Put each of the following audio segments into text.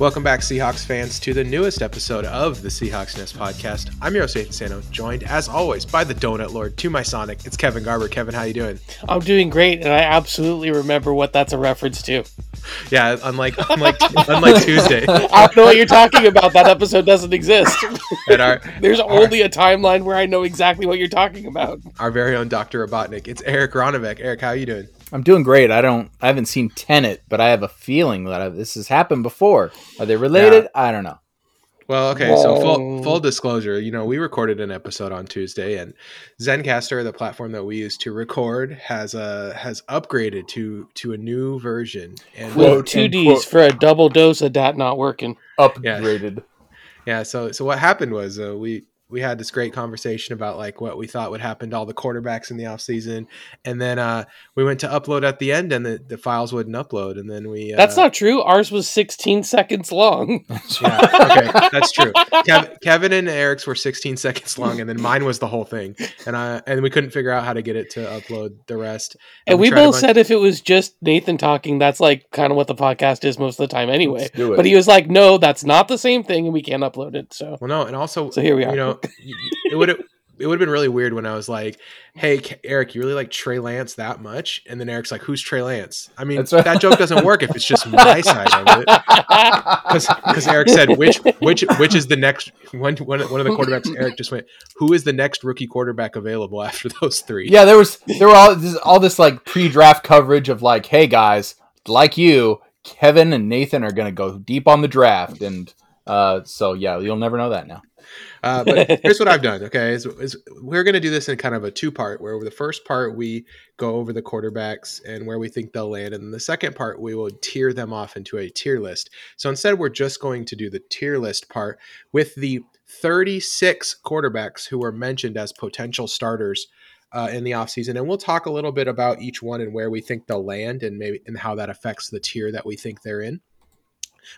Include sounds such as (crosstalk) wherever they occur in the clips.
Welcome back, Seahawks fans, to the newest episode of the Seahawks Nest podcast. I'm your host, Nathan Sano, joined as always by the Donut Lord to my Sonic. It's Kevin Garber. Kevin, how you doing? I'm doing great, and I absolutely remember what that's a reference to. Yeah, unlike unlike unlike Tuesday. (laughs) I don't know what you're talking about. That episode doesn't exist. And our (laughs) There's only a timeline where I know exactly what you're talking about. our very own Dr. Robotnik. It's Eric Ronevek. Eric, how are you doing? I'm doing great. I don't. I haven't seen Tenet, but I have a feeling that I, this has happened before. Are they related? I don't know. Well, okay, so full full disclosure, you know, we recorded an episode on Tuesday and Zencastr, the platform that we use to record, has uh has upgraded to to a new version. And Quote, With two and D's quote. for a double dose of that not working. Upgraded. Yeah, so so what happened was uh, we we had this great conversation about like what we thought would happen to all the quarterbacks in the offseason. and then uh we went to upload at the end and the, the files wouldn't upload and then we uh, That's not true. Ours was 16 seconds long. (laughs) yeah, okay, that's true. Kev, Kevin and Eric's were 16 seconds long, and then mine was the whole thing, and I and we couldn't figure out how to get it to upload the rest. And we tried a both bunch- said if it was just Nathan talking, that's like kind of what the podcast is most of the time anyway. Let's do it. But he was like, no, that's not the same thing, and we can't upload it. So, Well, no, and also, so here we are. you know, y- y- (laughs) it would have it would have been really weird when I was like, "Hey, Eric, you really like Trey Lance that much?" And then Eric's like, "Who's Trey Lance?" I mean, right. that joke doesn't work if it's just my (laughs) side of it. Because Eric said, "Which which which is the next (laughs) one?" One one of the quarterbacks. Eric just went, "Who is the next rookie quarterback available after those three? Yeah, there was there were all this, all this like pre-draft coverage of like, hey guys, like you, Kevin and Nathan are gonna go deep on the draft, and uh, so yeah, you'll never know that now. Uh, but here's what I've done. Okay, is, is we're going to do this in kind of a two part. Where the first part we go over the quarterbacks and where we think they'll land, and the second part we will tier them off into a tier list. So instead, we're just going to do the tier list part with the 36 quarterbacks who were mentioned as potential starters. Uh, in the offseason and we'll talk a little bit about each one and where we think they'll land and maybe and how that affects the tier that we think they're in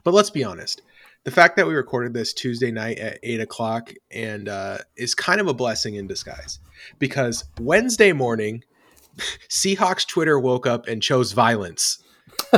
but let's be honest the fact that we recorded this Tuesday night at eight o'clock and uh, is kind of a blessing in disguise because Wednesday morning, (laughs) Seahawks Twitter woke up and chose violence.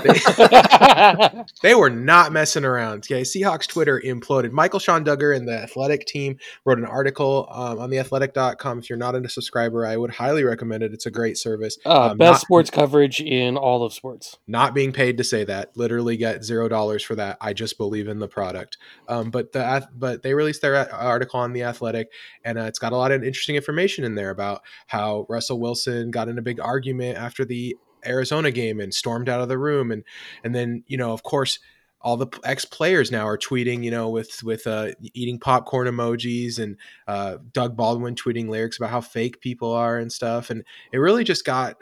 They, (laughs) they were not messing around. Okay, Seahawks Twitter imploded. Michael-Shawn Dugar and the Athletic team wrote an article um, on theathletic.com. If you're not a subscriber, I would highly recommend it. It's a great service. uh, Um, best not- sports coverage in all of sports. not being paid to say that literally get zero dollars for that i just believe in the product um, but the but they released their article on the athletic and uh, it's got a lot of interesting information in there about how russell wilson got in a big argument after the arizona game and stormed out of the room. And and then you know of course all the ex players now are tweeting, you know, with with uh, eating popcorn emojis and uh, Doug Baldwin tweeting lyrics about how fake people are and stuff, and it really just got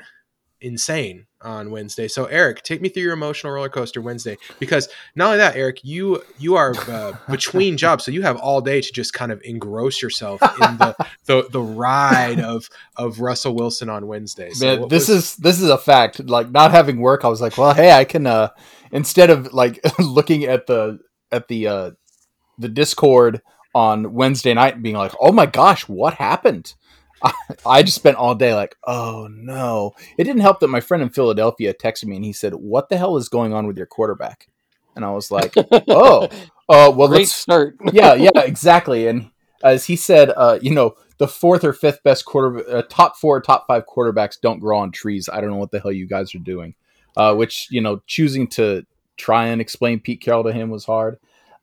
insane on Wednesday. So Eric, take me through your emotional roller coaster Wednesday because not only that, Eric, you you are uh, between jobs, so you have all day to just kind of engross yourself in the (laughs) the, the ride of of Russell Wilson on Wednesday. So Man, this was- is this is a fact. Like not having work, I was like, well, hey, I can uh instead of like (laughs) looking at the at the uh the Discord on Wednesday night and being like, oh my gosh, what happened? I, I just spent all day like, oh no. It didn't help that my friend in Philadelphia texted me and he said, "What the hell is going on with your quarterback?" And I was like, (laughs) oh, uh, well, Great let's start. (laughs) yeah, yeah, (laughs) exactly. And as he said, uh, you know, the fourth or fifth best quarter, uh, top four, top five quarterbacks don't grow on trees. I don't know what the hell you guys are doing. Uh, which you know, choosing to try and explain Pete Carroll to him was hard.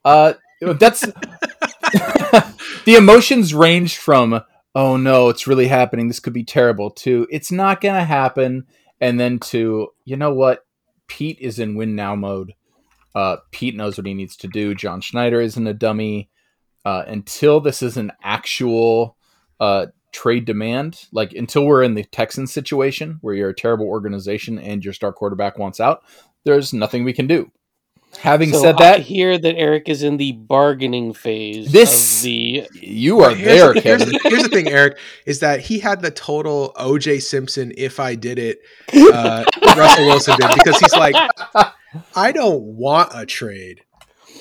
Uh, that's the emotions ranged from oh no, it's really happening. This could be terrible. To it's not gonna happen, and then to you know what, Pete is in win now mode. Uh, Pete knows what he needs to do. John Schneider isn't a dummy. Uh, until this is an actual uh, trade demand, like until we're in the Texans situation where you're a terrible organization and your star quarterback wants out, there's nothing we can do. Having So said I that, hear that Eric is in the bargaining phase This- of the you are Here's there, the- here's, Kevin. the, here's the thing, Eric, is that he had the total OJ Simpson if I did it uh, (laughs) Russell Wilson did because he's like, I don't want a trade,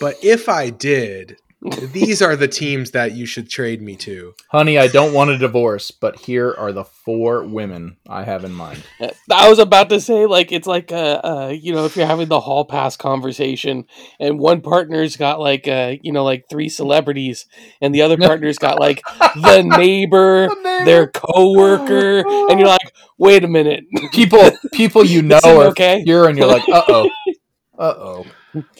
but if I did, These are the teams that you should trade me to. Honey, I don't want a divorce, but here are the four women I have in mind. I was about to say, like, it's like, uh, uh, you know, if you're having the hall pass conversation and one partner's got like, uh, you know, like three celebrities, and the other (laughs) partner's got like the neighbor, (laughs) The neighbor. their coworker, and you're like, wait a minute, People, people you (laughs) know Is it are okay? here, and you're like, uh oh, uh oh.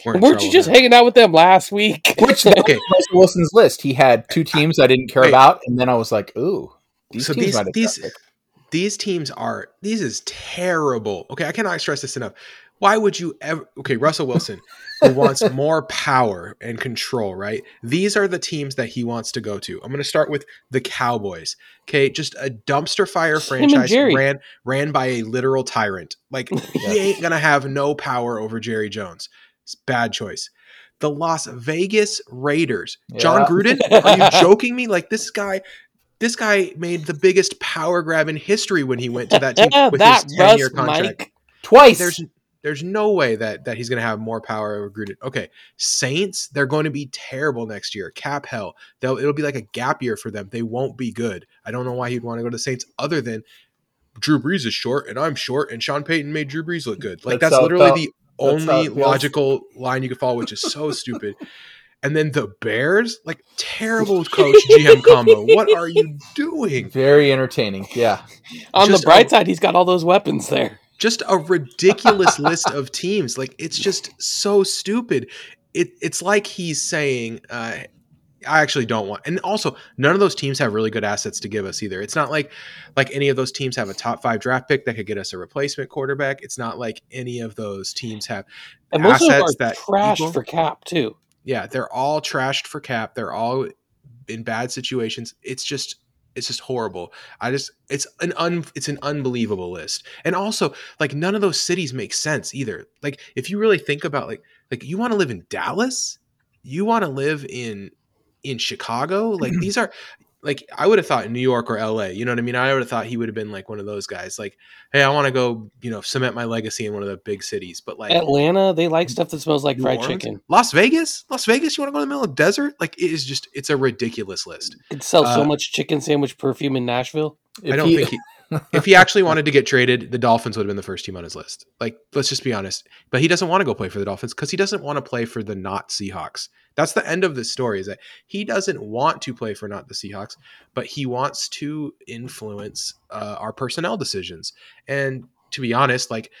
We're weren't you just hanging out with them last week? (laughs) Which Okay. Russell Wilson's list? He had two teams I didn't care Wait. about, and then I was like, ooh, these so teams these these these teams are these is terrible. Okay, I cannot stress this enough. Why would you ever? Okay, Russell Wilson, who wants (laughs) more power and control, right? These are the teams that he wants to go to. I'm going to start with the Cowboys. Okay, just a dumpster fire franchise ran ran by a literal tyrant. Like he ain't going to have no power over Jerry Jones. Bad choice. The Las Vegas Raiders. Jon Gruden, are you (laughs) joking me? Like this guy, this guy made the biggest power grab in history when he went to that team (laughs) with that his ten year contract. Mike. Twice. There's there's no way that that he's going to have more power over Gruden. Okay, Saints, they're going to be terrible next year. Cap hell, they'll it'll be like a gap year for them. They won't be good. I don't know why he'd want to go to the Saints other than Drew Brees is short and I'm short and Sean Payton made Drew Brees look good. Like That's that's, it literally the only logical line you could follow, which is so (laughs) stupid. And then the Bears, like terrible (laughs) coach GM combo. What are you doing? very entertaining. Yeah. (laughs) On Just the bright a- side, he's got all those weapons there. Just a ridiculous list of teams. Like it's just so stupid. It it's like he's saying, uh, I actually don't want. And also, none of those teams have really good assets to give us either. It's not like like any of those teams have a top five draft pick that could get us a replacement quarterback. It's not like any of those teams have And most of them assets are that trashed equal- for cap too. yeah, they're all trashed for cap. They're all in bad situations. It's just it's just horrible. I just it's an un it's an unbelievable list. And also, like none of those cities make sense either. Like if you really think about like like you want to live in Dallas, you want to live in in Chicago, like these are like I would have thought in New York or LA, you know what I mean? I would have thought he would have been like one of those guys like, "Hey, I want to go, you know, cement my legacy in one of the big cities." But like Atlanta, they like stuff that smells like New fried Orleans? chicken. Las Vegas? Las Vegas? You want to go in the middle of the desert? Like it is just it's a ridiculous list. Could sell so Uh, much chicken sandwich perfume in Nashville. If I don't he- think he if he actually wanted to get traded, the Dolphins would have been the first team on his list. Like, let's just be honest. But he doesn't want to go play for the Dolphins because he doesn't want to play for the not Seahawks. That's the end of the story. Is that he doesn't want to play for not the Seahawks, but he wants to influence uh, our personnel decisions. And to be honest, like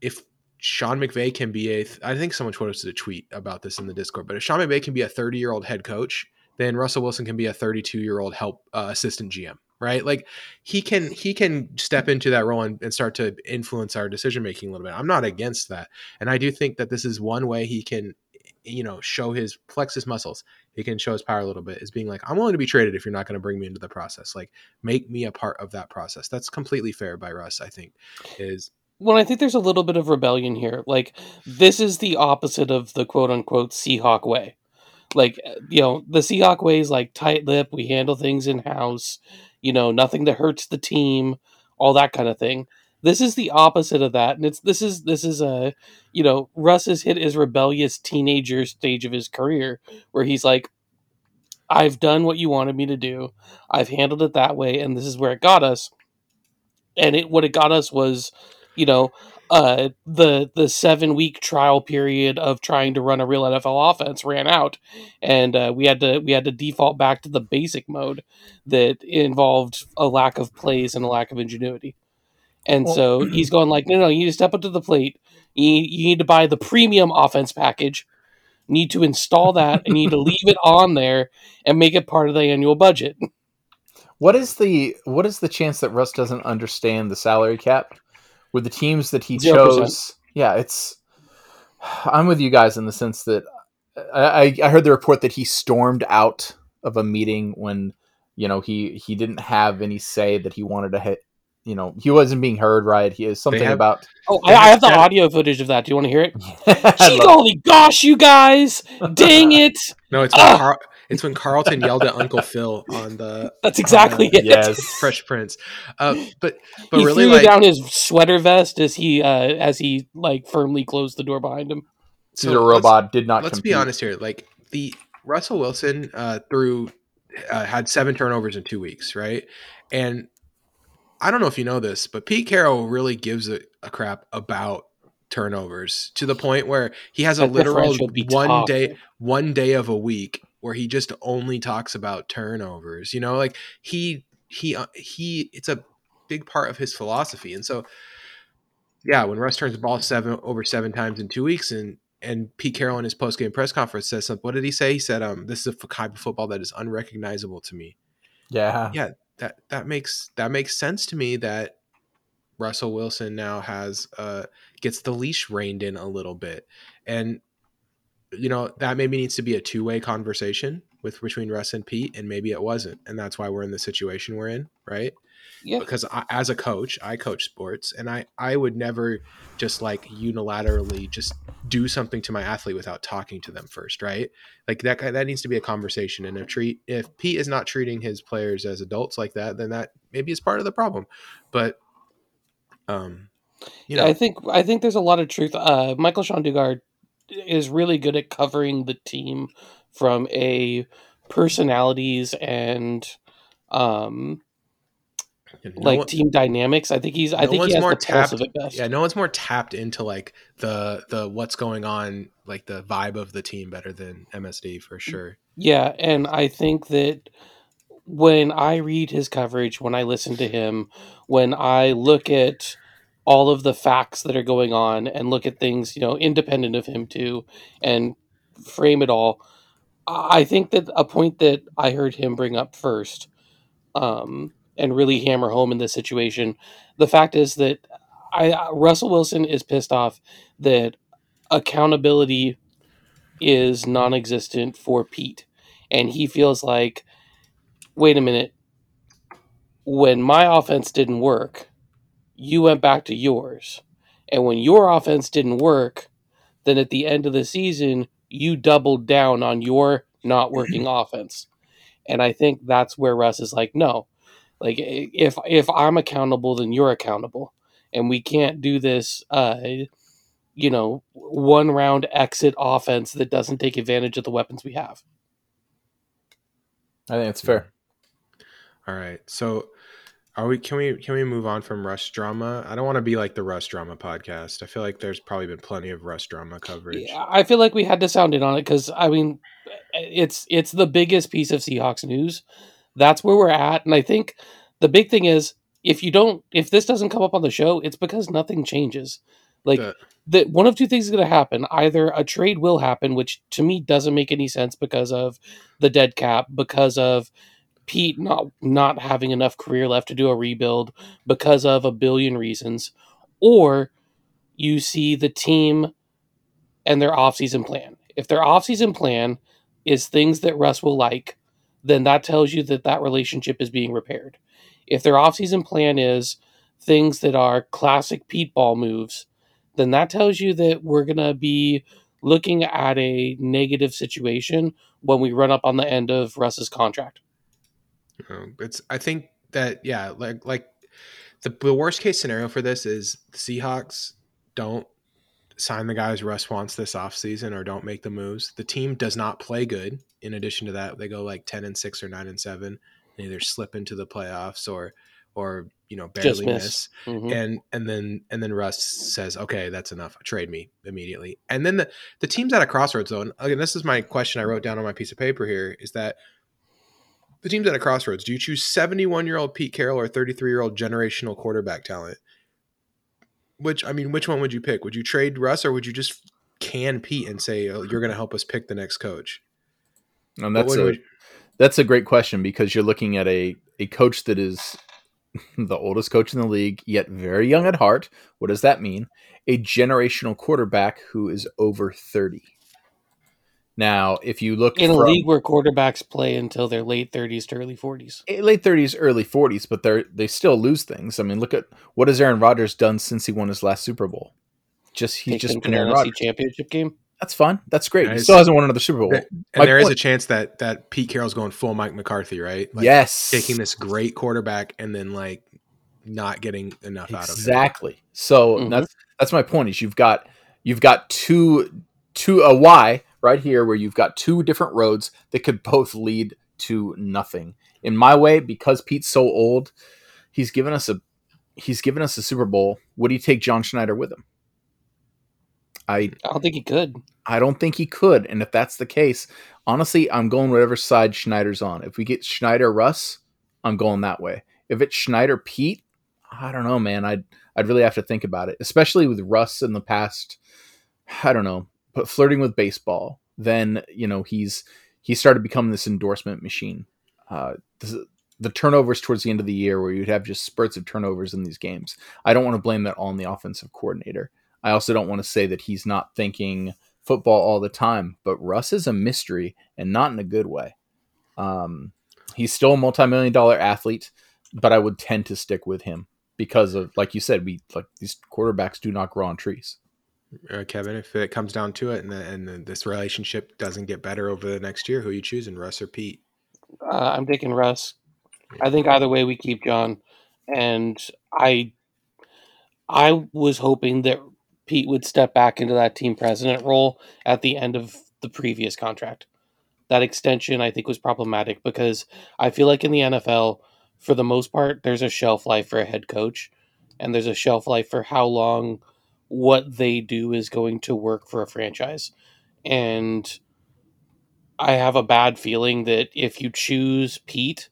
if Sean McVay can be a, I think someone posted a tweet about this in the Discord, but if Sean McVay can be a 30 year old head coach, then Russell Wilson can be a 32 year old help uh, assistant GM, right? Like he can he can step into that role and, and start to influence our decision making a little bit. I'm not against that, and I do think that this is one way he can, you know, show his flex his muscles. He can show his power a little bit. Is being like, I'm willing to be traded if you're not going to bring me into the process. Like, make me a part of that process. That's completely fair by Russ. I think is Well, I think there's a little bit of rebellion here. Like this is the opposite of the quote unquote Seahawk way. Like uh, you know, the Seahawk way is like tight lip. We handle things in house. You know, nothing that hurts the team, all that kind of thing. This is the opposite of that, and it's this is this is a you know Russ has hit his rebellious teenager stage of his career where he's like, I've done what you wanted me to do. I've handled it that way, and this is where it got us. And it what it got us was, you know, uh, the the seven week trial period of trying to run a real NFL offense ran out, and uh, we had to we had to default back to the basic mode that involved a lack of plays and a lack of ingenuity. And Well- so he's going like, no, no, you need to step up to the plate. You, you need to buy the premium offense package. You need to install that and you need to (laughs) leave it on there and make it part of the annual budget. What is the what is the chance that Russ doesn't understand the salary cap with the teams that he 0%. chose? Yeah, it's. (sighs) I'm with you guys in the sense that I, I heard the report that he stormed out of a meeting when you know he he didn't have any say that he wanted to hit. You know he wasn't being heard right. He is something have- about. Oh, I, I have the audio footage of that. Do you want to hear it? (laughs) I Gee love- gosh, you guys! (laughs) Dang it! no. It's when! Carl, it's when Carlton yelled at Uncle Phil on the (laughs) That's exactly Uh, it. yes, Fresh Prince. Uh, but but he really threw like down his sweater vest as he uh, as he like firmly closed the door behind him. he's a let's- robot. Did not. let's compete. be honest here like the Russell Wilson uh, threw uh, had seven turnovers in two weeks, right? And I don't know if you know this, but Pete Carroll really gives a, a crap about turnovers to the point where he has a That literal one tough. day one day of a week where he just only talks about turnovers. You know, like he he uh, he it's a big part of his philosophy. And so yeah, when Russ turns the ball seven over seven times in two weeks and and Pete Carroll in his post game press conference says something. What did he say? He said, "Um, this is a type of football that is unrecognizable to me." Yeah. Yeah, that that makes that makes sense to me. That Russell Wilson now has uh gets the leash reined in a little bit, and you know that maybe needs to be a two way conversation with between Russ and Pete, and maybe it wasn't, and that's why we're in the situation we're in, right? Yeah. because I, as a coach, I coach sports, and I I would never just like unilaterally just do something to my athlete without talking to them first, right? Like that that needs to be a conversation. And if treat if Pete is not treating his players as adults like that, then that maybe is part of the problem. But um, you know, I think I think there's a lot of truth. Uh, Michael-Shawn Dugar is really good at covering the team from a personalities and um no like one- team dynamics. I think he's I think he's more the tapped- of it best. yeah, no one's more tapped into like the the what's going on, like the vibe of the team better than MSD for sure. Yeah, and I think that when I read his coverage, when I listen to him, when I look at all of the facts that are going on and look at things, you know, independent of him too, and frame it all, I think that a point that I heard him bring up first, um, and really hammer home in this situation, the fact is that I Russell Wilson is pissed off that accountability is non-existent for Pete. And he feels like wait a minute when my offense didn't work you went back to yours. And when your offense didn't work then at the end of the season you doubled down on your not working offense. And i think that's where russ is like no. Like if if i'm accountable then you're accountable. And we can't do this uh you know one round exit offense that doesn't take advantage of the weapons we have. I think it's fair. All right. So are we can we can we move on from Russ drama? I don't want to be like the Russ drama podcast. I feel like there's probably been plenty of Russ drama coverage. Yeah, I feel like we had to sound in on it because I mean, eh, eh, it's it's the biggest piece of Seahawks news. That's where we're at, and I think the big thing is if you don't, if this doesn't come up on the show, it's because nothing changes. Like The- the one of two things is going to happen: either a trade will happen, which to me doesn't make any sense because of the dead cap, because of Pete not not having enough career left to do a rebuild, because of a billion reasons, or you see the team and their offseason plan. If their offseason plan is things that Russ will like, then that tells you that that relationship is being repaired. If their offseason plan is things that are classic Pete ball moves, then that tells you that we're going to be looking at a negative situation when we run up on the end of Russ's contract. It's I think that yeah, like like the, the worst case scenario for this is the Seahawks don't sign the guys Russ wants this offseason or don't make the moves. The team does not play good. In addition to that, they go like 10 and 6 or 9 and 7 and either slip into the playoffs or or you know barely miss. miss. Mhm. and and then and then Russ says, "Okay, that's enough. Trade me immediately." And then the the team's at a crossroads though. And again, this is my question I wrote down on my piece of paper here: is that the team's at a crossroads. Do you choose seventy one year old Pete Carroll or thirty three year old generational quarterback talent? Which I mean, which one would you pick? Would you trade Russ or would you just can Pete and say oh, you're going to help us pick the next coach? And that's a, would- that's a great question because you're looking at a a coach that is (laughs) the oldest coach in the league, yet very young at heart. What does that mean? A generational quarterback who is over 30. Now, if you look In a from- league where quarterbacks play until their late 30s to early 40s. eh, late 30s, early 40s, but they they still lose things. I mean, look at what has Aaron Rodgers done since he won his last Super Bowl? Just he's Take just them to been Aaron Rodgers. championship game. That's fun. That's great. He still hasn't won another Super Bowl. and My there is a chance that that Pete Carroll's going full Mike McCarthy, right? Like, yes, taking this great quarterback and then like not getting enough out of him. exactly. So Mhm. that's that's my point. Is you've got you've got two two a Y right here where you've got two different roads that could both lead to nothing. In my way, because Pete's so old, he's given us a he's given us a Super Bowl. Would he take John Schneider with him? I I don't think he could. I don't think he could. And if that's the case, honestly, I'm going whatever side Schneider's on. If we get Schneider Russ, I'm going that way. If it's Schneider Pete, I don't know, man. I'd I'd really have to think about it, especially with Russ in the past. I don't know, but flirting with baseball. Then you know he's he started becoming this endorsement machine. Uh, the turnovers towards the end of the year, where you'd have just spurts of turnovers in these games. I don't want to blame that all on the offensive coordinator. I also don't want to say that he's not thinking football all the time, but Russ is a mystery and not in a good way. Um, he's still a multi-million dollar athlete, but I would tend to stick with him because of, like you said, we like these quarterbacks do not grow on trees. Uh, Kevin, if it comes down to it, and, the, and this relationship doesn't get better over the next year, who you choosing, Russ or Pete? Uh, I'm taking Russ. I think either way we keep John, and I, I was hoping that Pete would step back into that team president role at the end of the previous contract. That extension I think was problematic because I feel like in the NFL, for the most part, there's a shelf life for a head coach, and there's a shelf life for how long what they do is going to work for a franchise. And I have a bad feeling that if you choose Pete,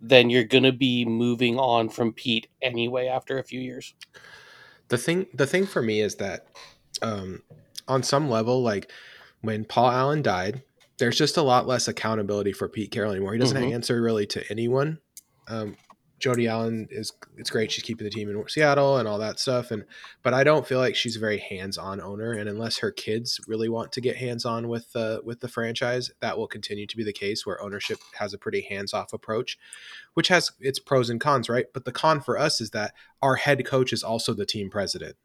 then you're going to be moving on from Pete anyway after a few years. The thing, the thing for me is that, um, on some level, like when Paul Allen died, there's just a lot less accountability for Pete Carroll anymore. He doesn't Mhm. answer really to anyone. Um, Jody Allen is it's great she's keeping the team in Seattle and all that stuff and but I don't feel like she's a very hands-on owner and unless her kids really want to get hands-on with the with the franchise that will continue to be the case where ownership has a pretty hands-off approach which has its pros and cons right but the con for us is that our head coach is also the team president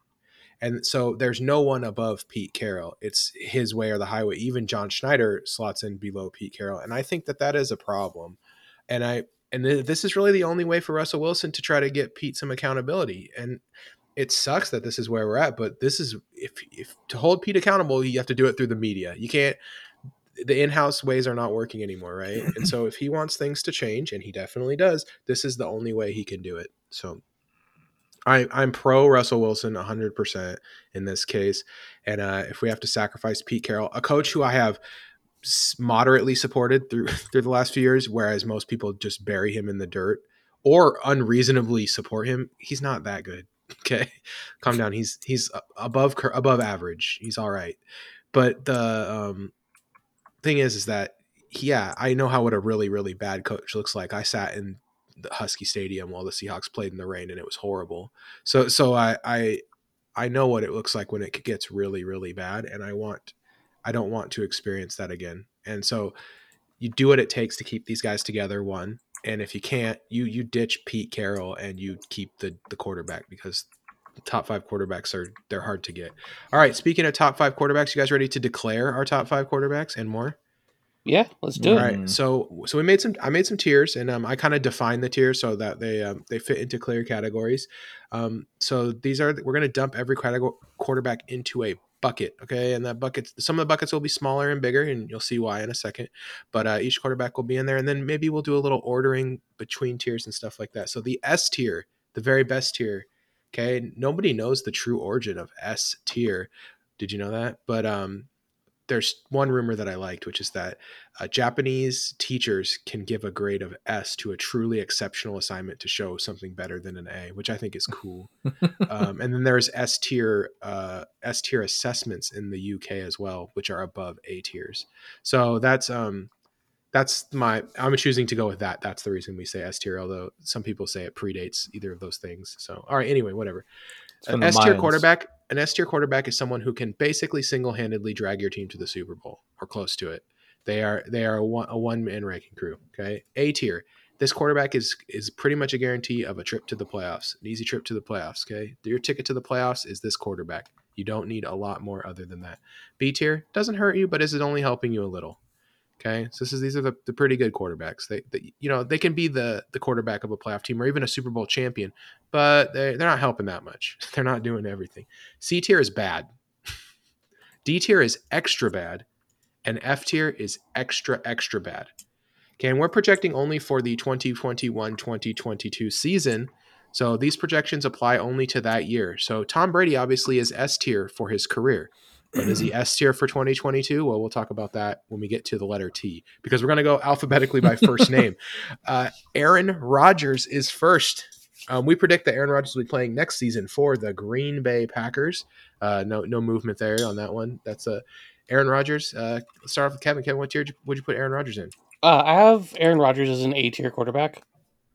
and so there's no one above Pete Carroll. It's his way or the highway. Even John Schneider slots in below Pete Carroll, and I think that that is a problem. And I and th- this is really the only way for Russell Wilson to try to get Pete some accountability. And it sucks that this is where we're at, but this is if if to hold Pete accountable, you have to do it through the media. You can't. The in-house ways are not working anymore, right? (laughs) and so if he wants things to change, and he definitely does, this is the only way he can do it. So I, I'm pro Russell Wilson 100% in this case. And uh, if we have to sacrifice Pete Carroll, a coach who I have moderately supported through (laughs) through the last few years, whereas most people just bury him in the dirt or unreasonably support him, he's not that good. (laughs) Okay, calm down. He's he's above above average. He's all right. But the um, thing is, is that yeah, I know how what a really really bad coach looks like. I sat in the Husky Stadium while the Seahawks played in the rain, and it was horrible. So so I I I know what it looks like when it gets really really bad, and I want I don't want to experience that again. And so you do what it takes to keep these guys together. One, and if you can't, you you ditch Pete Carroll and you keep the the quarterback because the top five quarterbacks are they're hard to get. All right, speaking of top five quarterbacks, you guys ready to declare our top five quarterbacks and more? Yeah, let's do All it. right. So so we made some I made some tiers and um, I kind of defined the tiers so that they um, they fit into clear categories. Um, so these are we're going to dump every category quarterback into a bucket, okay? And that bucket some of the buckets will be smaller and bigger and you'll see why in a second. But uh, each quarterback will be in there and then maybe we'll do a little ordering between tiers and stuff like that. So the S tier, the very best tier, okay? Nobody knows the true origin of S tier. Did you know that? But um there's one rumor that I liked, which is that uh, Japanese teachers can give a grade of S to a truly exceptional assignment to show something better than an A, which I think is cool. um, and then there's S tier uh, S tier assessments in the UK as well, which are above A tiers. So that's um, that's my I'm choosing to go with that. That's the reason we say S tier, although some people say it predates either of those things. So all right, anyway, whatever. An S tier quarterback, an S tier quarterback is someone who can basically single handedly drag your team to the Super Bowl or close to it. They are they are a one, man ranking crew. Okay, A tier. This quarterback is is pretty much a guarantee of a trip to the playoffs, an easy trip to the playoffs. Okay, your ticket to the playoffs is this quarterback. You don't need a lot more other than that. B tier doesn't hurt you, but is it only helping you a little? Okay, so is these are the, the pretty good quarterbacks. They, they you know they can be the the quarterback of a playoff team or even a Super Bowl champion, but they they're not helping that much. (laughs) They're not doing everything. C tier is bad. D tier is extra bad, and F tier is extra, extra bad. Okay, and we're projecting only for the 2021 2022 season. So these projections apply only to that year. So Tom Brady obviously is S tier for his career. But is he S tier for 2022? Well, we'll talk about that when we get to the letter T because we're going to go alphabetically by first (laughs) name. Uh, Aaron Rodgers is first. Um, we predict that Aaron Rodgers will be playing next season for the Green Bay Packers. Uh, no, no movement there on that one. That's a uh, Aaron Rodgers. Uh, let's start off with Kevin. Kevin, what tier would you put Aaron Rodgers in? Uh, I have Aaron Rodgers as an A tier quarterback.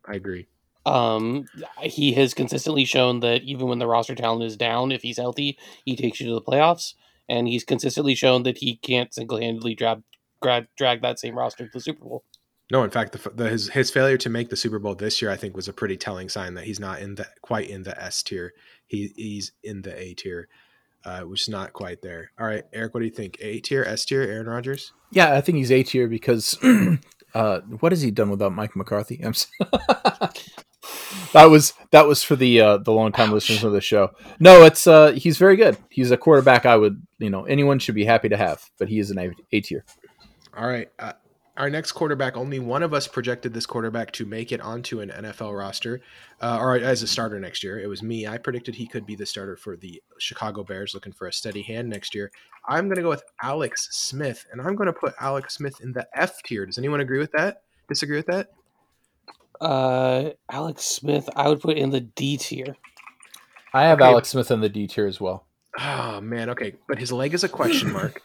I agree. Um, he has consistently shown that even when the roster talent is down, if he's healthy, he takes you to the playoffs. And he's consistently shown that he can't single handedly drag, drag, drag that same roster to the Super Bowl. No, in fact, the, the, his his failure to make the Super Bowl this year, I think, was a pretty telling sign that he's not in the quite in the S tier. He he's in the A tier, uh, which is not quite there. All right, Eric, what do you think? A tier, S tier, Aaron Rodgers? Yeah, I think he's A tier because (clears throat) uh, what has he done without Mike McCarthy? I'm (laughs) that was that was for the uh, the long time listeners of the show. No, it's uh, he's very good. He's a quarterback I would you know anyone should be happy to have, but he is an A, tier. All right, uh, our next quarterback, only one of us projected this quarterback to make it onto an NFL roster uh, or as a starter next year. It was me. I predicted he could be the starter for the Chicago Bears, looking for a steady hand next year. I'm going to go with Alex Smith, and I'm going to put Alex Smith in the F tier. Does anyone agree with that? Disagree with that? Uh, Alex Smith, I would put in the D tier. I have okay. Alex Smith in the D tier as well. Oh man, okay, but his leg is a question (laughs) mark.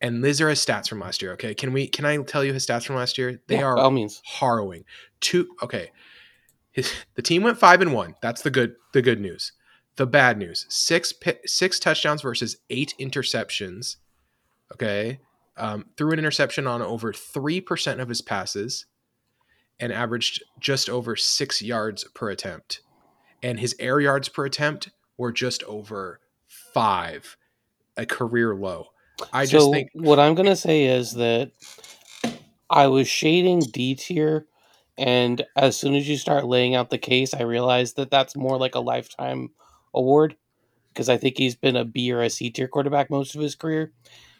And these are his stats from last year. Okay, can we? Can I tell you his stats from last year? They yeah, are all means. harrowing. Two. Okay, his, the team went five and one. That's the good. The good news. The bad news: six six touchdowns versus eight interceptions. Okay, um, threw an interception on over three percent of his passes, and averaged just over six yards per attempt. And his air yards per attempt were just over five, a career low. I just think what I'm gonna say is that I was shading D tier, and as soon as you start laying out the case, I realized that that's more like a lifetime award because I think he's been a B or a C tier quarterback most of his career.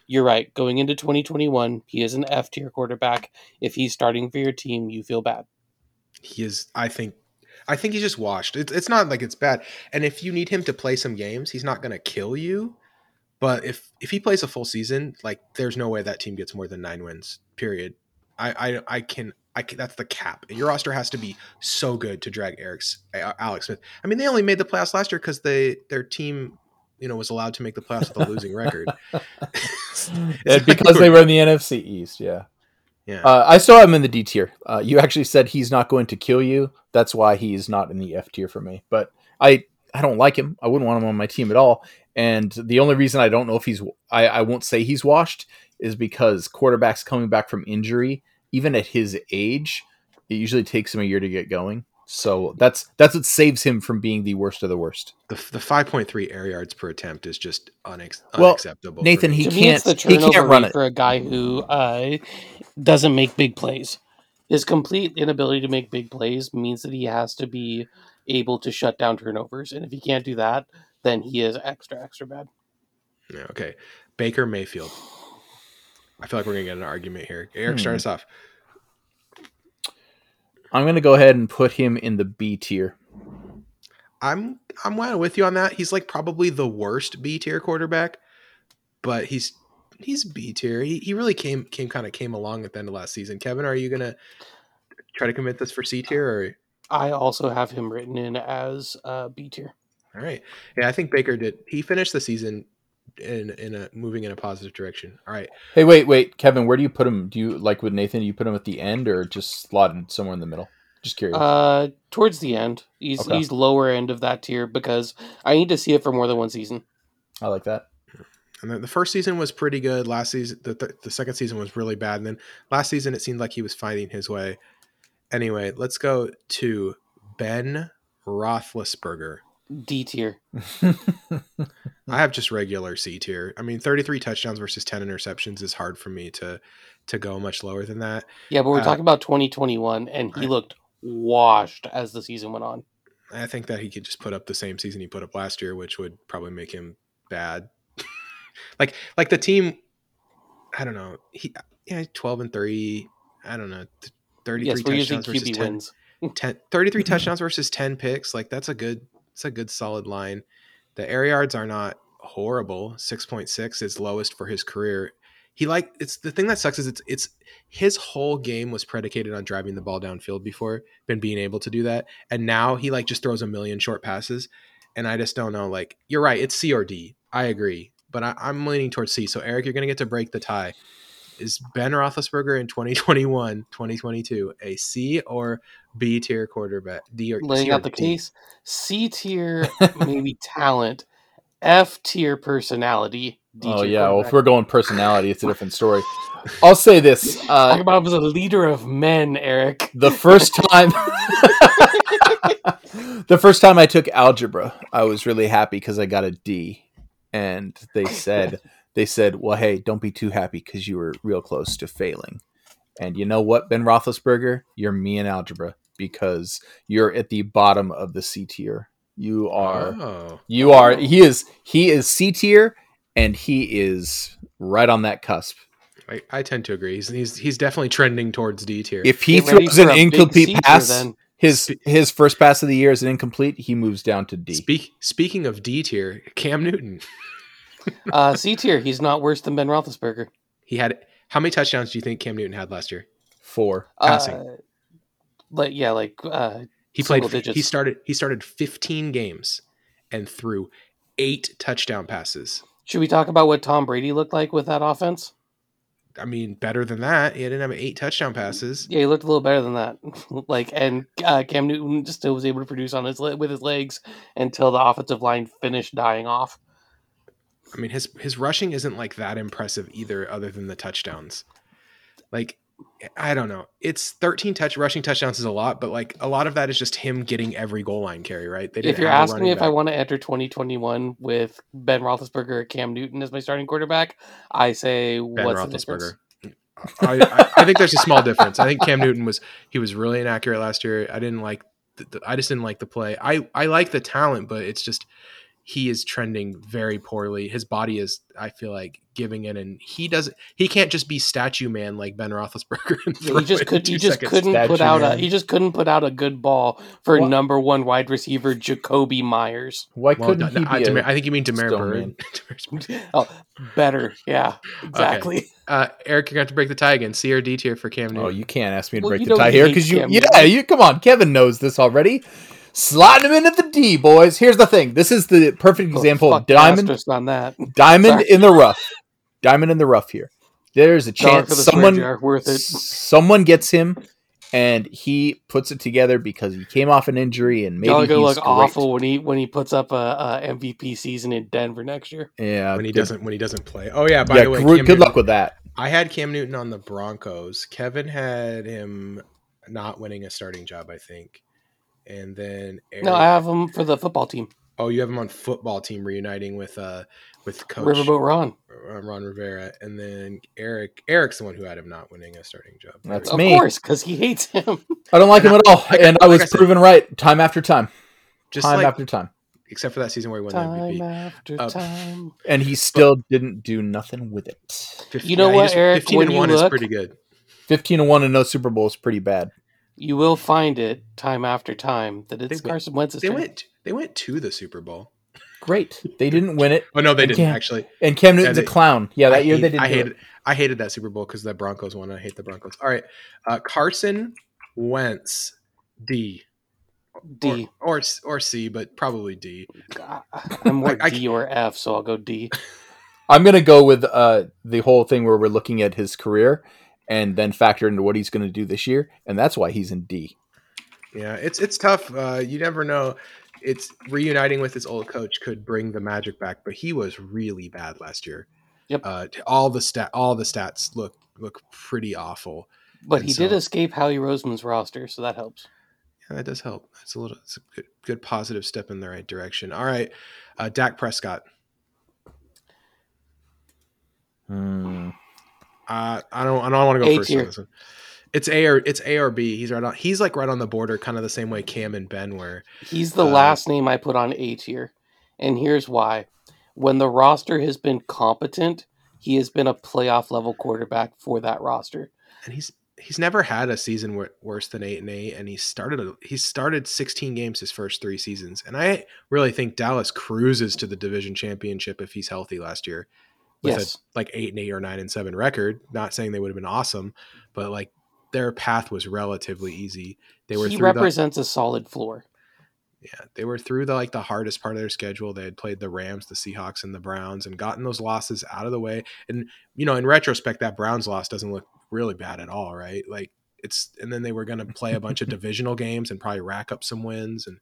You're right. Going into 2021, he is an F tier quarterback. If he's starting for your team, you feel bad. He is. I think. I think he's just washed. It's, it's not like it's bad. And if you need him to play some games, he's not going to kill you. But if if he plays a full season, like there's no way that team gets more than nine wins. Period. I I, I can I can, that's the cap. Your roster has to be so good to drag Eric's Alex Smith. I mean, they only made the playoffs last year because they their team, you know, was allowed to make the playoffs with a losing record. (laughs) (laughs) yeah, because they were in the NFC East. Yeah. Yeah. Uh, I saw him in the D tier. Uh, you actually said he's not going to kill you. That's why he's not in the F tier for me. But I I don't like him. I wouldn't want him on my team at all. And the only reason I don't know if he's, I, I won't say he's washed, is because quarterbacks coming back from injury, even at his age, it usually takes him a year to get going. So that's that's what saves him from being the worst of the worst. The, the 5.3 air yards per attempt is just unex- well, unacceptable. Nathan, he can't, he can't run it for a guy who uh, doesn't make big plays. His complete inability to make big plays means that he has to be able to shut down turnovers, and if he can't do that, then he is extra extra bad. Yeah, okay. Baker Mayfield. I feel like we're gonna get an argument here. Eric, hmm. start us off. I'm gonna go ahead and put him in the B tier. I'm I'm with you on that. He's like probably the worst B tier quarterback, but he's he's B tier. He, he really came came kind of came along at the end of last season. Kevin, are you gonna try to commit this for C tier or? I also have him written in as uh, B tier. All right. Yeah, I think Baker did. He finished the season in in a moving in a positive direction. All right. Hey, wait, wait, Kevin, where do you put him? Do you like with Nathan? Do you put him at the end or just slotted somewhere in the middle? Just curious. Uh, towards the end. He's okay. he's lower end of that tier because I need to see it for more than one season. I like that. And then the first season was pretty good. Last season, the, th- the second season was really bad. And then last season, it seemed like he was finding his way. Anyway, let's go to Ben Roethlisberger. D tier. (laughs) I have just regular C tier. I mean, 33 touchdowns versus 10 interceptions is hard for me to to go much lower than that. Yeah, but we're uh, talking about 2021, and he I, looked washed as the season went on. I think that he could just put up the same season he put up last year, which would probably make him bad. (laughs) like, like the team. I don't know. He yeah, twelve and three. I don't know. Thirty three Yes, touchdowns versus 10, wins. 10 33 (laughs) touchdowns versus 10 picks like that's a good it's a good solid line. The air yards are not horrible 6.6 is lowest for his career. He like it's the thing that sucks is it's it's his whole game was predicated on driving the ball downfield before been being able to do that and now he like just throws a million short passes and i just don't know like you're right it's c or d i agree but I, i'm leaning towards c so eric you're gonna get to break the tie is Ben Roethlisberger in 2021, 2022 a C or B tier quarterback? D or Laying C out the D? case. C tier, (laughs) maybe talent. F tier personality. D oh yeah, well if we're going personality, it's a different story. (laughs) I'll say this: Talk uh, about him as a leader of men, Eric. the first (laughs) time, the first time I took algebra, I was really happy because I got a D, and they said they said, "Well, hey, don't be too happy because you were real close to failing." And you know what, Ben Roethlisberger, you're me in algebra because you're at the bottom of the C tier. You are. Oh, You are. He is. He is C tier, and he is right on that cusp. I, I tend to agree. He's, he's he's definitely trending towards D tier. If he Get throws an a big C incomplete tier pass, then. his his first pass of the year is an incomplete. He moves down to D. Speak, speaking of D tier, Cam Newton. (laughs) Uh, C tier. He's not worse than Ben Roethlisberger. He had how many touchdowns do you think Cam Newton had last year? Four. Passing. Uh, like yeah, like uh, He played. Digits. He started. He started 15 games and threw eight touchdown passes. should we talk about what Tom Brady looked like with that offense? I mean, better than that. He didn't have eight touchdown passes. Yeah, he looked a little better than that. (laughs) like, and uh, Cam Newton still was able to produce on his with his legs until the offensive line finished dying off. I mean, his his rushing isn't like that impressive either, other than the touchdowns. Like, I don't know. It's 13 touch rushing touchdowns is a lot, but like a lot of that is just him getting every goal line carry, right? They If you're have asking me if I want to enter 2021 with Ben Roethlisberger or Cam Newton as my starting quarterback, I say Ben what's the difference? Roethlisberger. I, I, I think there's a small difference. I think Cam Newton was he was really inaccurate last year. I didn't like the, the, I just didn't like the play. I I like the talent, but it's just he is trending very poorly. His body is I feel like giving in, and he doesn't. He can't just be statue man like Ben Roethlisberger. And Yeah, he just could. He just couldn't Statue put out a. He just couldn't put out a good ball for Well- number one wide receiver Jakobi Meyers. Why Well, couldn't no, he no, be? Demar- a- I think you mean Demar stone Bird. Oh, better. Yeah, exactly. uh, Eric, you're gonna have to break the tie again. C or D tier for Cam Newton. oh, you can't ask me to Well, break the tie here because you. Cam Yeah, Newton. you come on. Kevin knows this already. Sliding him into the D, boys. Here's the thing. This is the perfect Well, example of diamond. on that. Diamond Sorry. in the rough. Diamond in the rough here. There's a chance the someone worth it. someone gets him and he puts it together because he came off an injury and maybe Y'all he's look great. awful when he when he puts up a, a MVP season in Denver next year. Yeah, when he good- doesn't when he doesn't play. Oh yeah, by yeah, the way, good, good Newton- luck with that. I had Cam Newton on the Broncos. Kevin had him not winning a starting job, I think. And then Eric, No, I have him for the football team. oh, you have him on football team reuniting with uh with coach Riverboat Ron. uh, Ron Rivera, and then Eric Eric's the one who had him not winning a starting job. That's Of me. Of course, because he hates him. (laughs) I don't like him at all, like- and I like was I said- proven right time after time, just time like after time, except for that season where he won the time MVP. after Uh, time. and he still didn't do nothing with it. Fif- You know he what, just- Eric? Fifteen When and you one is pretty good. Fifteen and one and no Super Bowl is pretty bad. You will find it time after time that it's They went- Carson Wentz's They turn. went they went to the Super Bowl. Great, they didn't win it, Oh no, they And didn't Cam- actually. and Cam Newton's they- a clown. Yeah, that I year hate- they didn't. I hated. it. I hated that Super Bowl because the Broncos won. I hate the Broncos. All right, uh, Carson Wentz D D. or, or or C, but probably D. I- I'm more I- (laughs) I D or F, so I'll go D. (laughs) I'm gonna go with uh, the whole thing where we're looking at his career and then factor into what he's going to do this year, and that's why he's in D. Yeah, it's it's tough. Uh, you never know. It's reuniting with his old coach could bring the magic back, but he was really bad last year. Yep. Uh, all the stat, all the stats look look pretty awful. But And he did escape Howie Roseman's roster, so that helps. Yeah, that does help. It's a little, it's a good, good positive step in the right direction. All right, uh, Dak Prescott. Hmm. Uh, I don't. I don't want to go A first tier. on this one. It's A or it's ARB. He's right on. He's like right on the border, kind of the same way Cam and Ben were. He's the Uh, last name I put on A tier. And here's why. When the roster has been competent, he has been a playoff level quarterback for that roster. And he's he's never had a season wor- worse than eight and eight, and he started a, he started 16 games his first three seasons, and I really think Dallas cruises to the division championship if he's healthy last year with Yes. a like eight and eight or nine and seven record. Not saying they would have been awesome, but like their path was relatively easy. They were he through the, represents a solid floor. yeah, they were through the like the hardest part of their schedule. They had played the Rams, the Seahawks, and the Browns, and gotten those losses out of the way. And you know, in retrospect, that Browns loss doesn't look really bad at all, right? Like it's, and then they were going to play a bunch of (laughs) divisional games and probably rack up some wins. And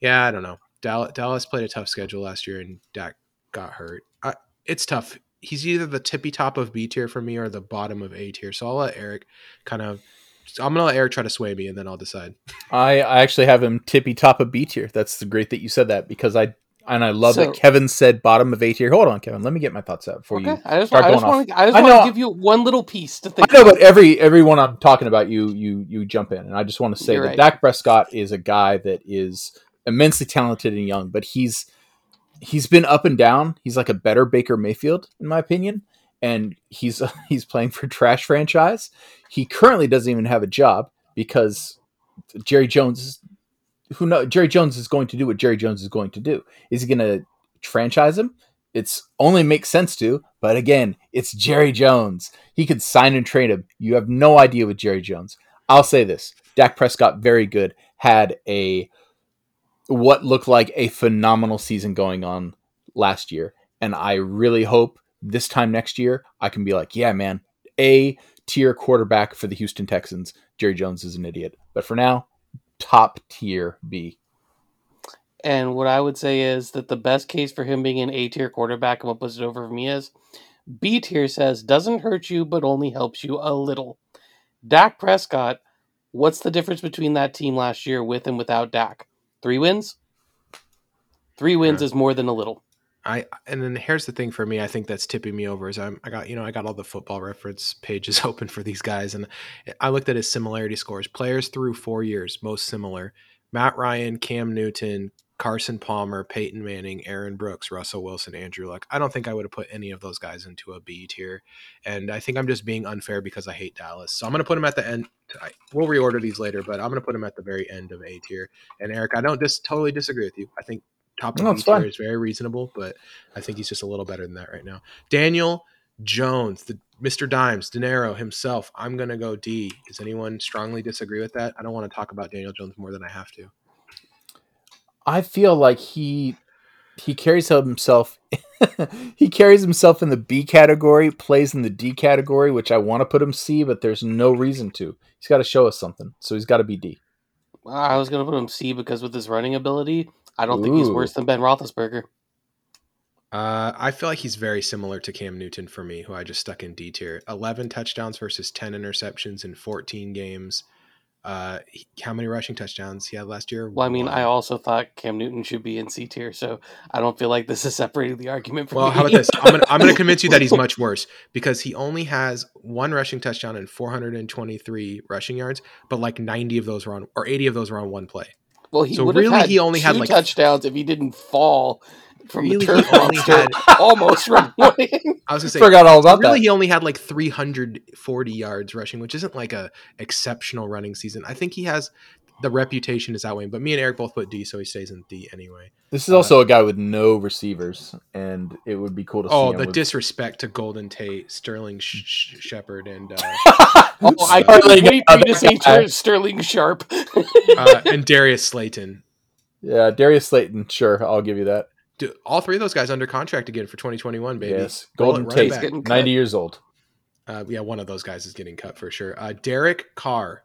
yeah, I don't know. Dallas, Dallas played a tough schedule last year, and Dak got hurt. I, it's tough. He's either the tippy top of B tier for me or the bottom of A tier. So I'll let Eric kind of. I'm gonna let Eric try to sway me, and then I'll decide. I, I actually have him tippy top of B tier. That's great that you said that because I and I love So- that Kevin said bottom of A tier. Hold on, Kevin. Let me get my thoughts out for Okay, you. I just, start I just going want to, I just want to give you one little piece to think. I know, about. but every everyone I'm talking about, you you you jump in, and I just want to say You're that right. Dak Prescott is a guy that is immensely talented and young, but he's he's been up and down. He's like a better Baker Mayfield, in my opinion, and he's (laughs) he's playing for trash franchise. He currently doesn't even have a job because Jerry Jones, who know Jerry Jones is going to do what Jerry Jones is going to do. Is he going to franchise him? It's only makes sense to, but again, it's Jerry Jones. He could sign and trade him. You have no idea with Jerry Jones. I'll say this: Dak Prescott, very good, had a what looked like a phenomenal season going on last year, and I really hope this time next year I can be like, yeah, man, a tier quarterback for the Houston Texans. Jerry Jones is an idiot, but for now, top tier B. And what I would say is that the best case for him being an A tier quarterback, and what puts it over for me is B tier says doesn't hurt you, but only helps you a little. Dak Prescott, what's the difference between that team last year with and without Dak? Three wins? Three wins Yeah. is more than a little. I and then here's the thing for me. I think that's tipping me over is I'm I got you know I got all the football reference (laughs) pages (laughs) open for these guys and I looked at his similarity scores. Players through four years most similar: Matt Ryan, Cam Newton, Carson Palmer, Peyton Manning, Aaron Brooks, Russell Wilson, Andrew Luck. I don't think I would have put any of those guys into a B tier, and I think I'm just being unfair because I hate Dallas. So I'm gonna put him at the end. I, we'll reorder these later, but I'm gonna put him at the very end of A tier. And Eric, I don't just totally disagree with you. I think top of No, B tier is very reasonable, but I think he's just a little better than that right now. Daniel Jones, the Mr. Dimes, De Niro himself. I'm gonna go D. Does anyone strongly disagree with that? I don't want to talk about Daniel Jones more than I have to. I feel like he he carries himself (laughs) he carries himself in the B category, plays in the D category, which I want to put him C, but there's no reason to. He's got to show us something, so he's got to be D. I was going to put him C because with his running ability, I don't think he's worse than Ben Roethlisberger. Uh, I feel like he's very similar to Cam Newton for me, who I just stuck in D tier. 11 touchdowns versus 10 interceptions in 14 games. Uh, he- how many rushing touchdowns he had last year? Well, I mean, One. I also thought Cam Newton should be in C tier, so I don't feel like this is (laughs) separating the argument from Well, me. how about this? I'm gonna, I'm gonna convince you that he's much (laughs) worse because he only has one rushing touchdown and 423 rushing yards, but like 90 of those were on, or 80 of those were on one play. Well, he So would have really, had he only two had, like- touchdowns if he didn't fall from Really, the he turf only monster, had- (laughs) almost running (laughs) away. I was gonna say, Forgot all about really, that. Really, he only had like 340 yards rushing, which isn't like a exceptional running season. I think he has the reputation is outweighing, but me and Eric both put D, so he stays in D anyway. This is also a guy with no receivers, and it would be cool to see. Oh, the with- disrespect to Golden Tate, Sterling Sh- Sh- Shepard, and uh, (laughs) Oh, I Sterling, couldn't wait for you to uh, say. Sterling Sharpe. uh, and Darius Slayton. Yeah, Darius Slayton. Sure, I'll give you that. Dude, all three of those guys under contract again for 2021, baby. Yes, Golden it, Tate, back. Getting cut. ninety years old. Uh, yeah, one of those guys is getting cut for sure. Uh, Derek Carr.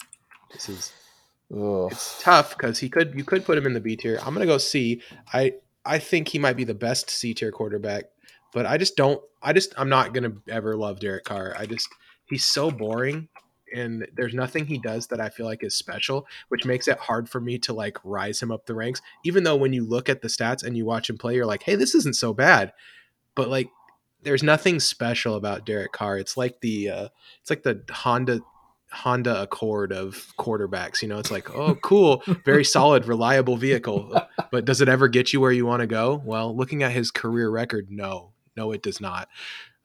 This is Ugh. it's tough because he could you could put him in the B tier. I'm gonna go C. I I think he might be the best C tier quarterback, but I just don't. I just I'm not gonna ever love Derek Carr. I just he's so boring, and there's nothing he does that I feel like is special, which makes it hard for me to like rise him up the ranks. Even though when you look at the stats and you watch him play, you're like, hey, this isn't so bad, but like. There's nothing special about Derek Carr. It's like the uh, it's like the Honda Honda Accord of quarterbacks. You know, it's like, oh, cool, very solid, reliable vehicle. (laughs) But does it ever get you where you want to go? Well, looking at his career record, no, no, it does not.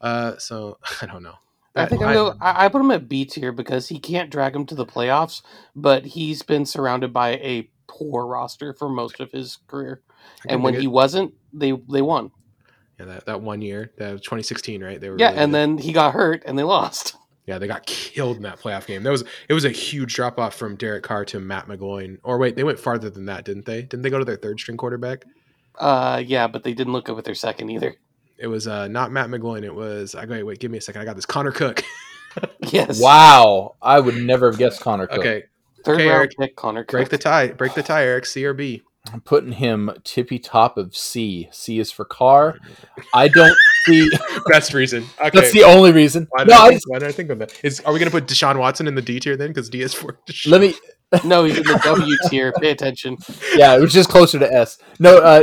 Uh, so (laughs) I don't know. I think I, I, I put him at B tier because he can't drag him to the playoffs, but he's been surrounded by a poor roster for most of his career. And when he wasn't, they they won. Yeah, that, that one year, that 2016, right? They were yeah, really and good. then he got hurt and they lost. (laughs) yeah, they got killed in that playoff game. That was it was a huge drop off from Derek Carr to Matt McGloin. Or wait, they went farther than that, didn't they? Didn't they go to their third string quarterback? Uh, yeah, but they didn't look good with their second either. It was uh, not Matt McGloin. It was I wait, wait, give me a second. I got this Connor Cook. (laughs) Yes. Wow, I would never have guessed Connor Cook. okay, Third Okay, round Eric, pick, Connor. break the tie. Break the tie, Eric. C or B. I'm putting him tippy top of C. C is for car. I don't see. (laughs) Best reason. Okay. That's the only reason. why, did No, I I think, why did I think of that? Is are we gonna put Deshaun Watson in the D tier then? Because D is for Deshaun. (laughs) let me. No, he's in the W tier. Pay attention. Yeah, it was just closer to S. No, uh,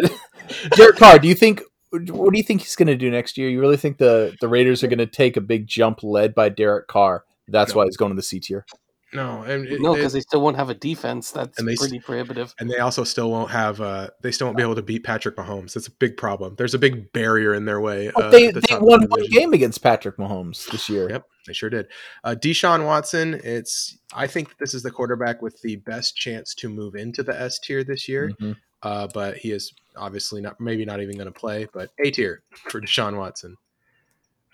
Derek Carr. Do you think? What do you think he's going to do next year? You really think the the Raiders are going to take a big jump led by Derek Carr? That's No. why he's going to the C tier. No, and it- No, because they still won't have a defense. That's And they pretty prohibitive. and they also still won't have. Uh, they still won't be able to beat Patrick Mahomes. That's a big problem. There's a big barrier in their way. But uh, they the they won the one division. game against Patrick Mahomes this year. Yep, they sure did. Uh, Deshaun Watson. It's. I think this is the quarterback with the best chance to move into the S tier this year. Mhm. Uh, but he is obviously not. Maybe not even going to play. But A tier for Deshaun Watson.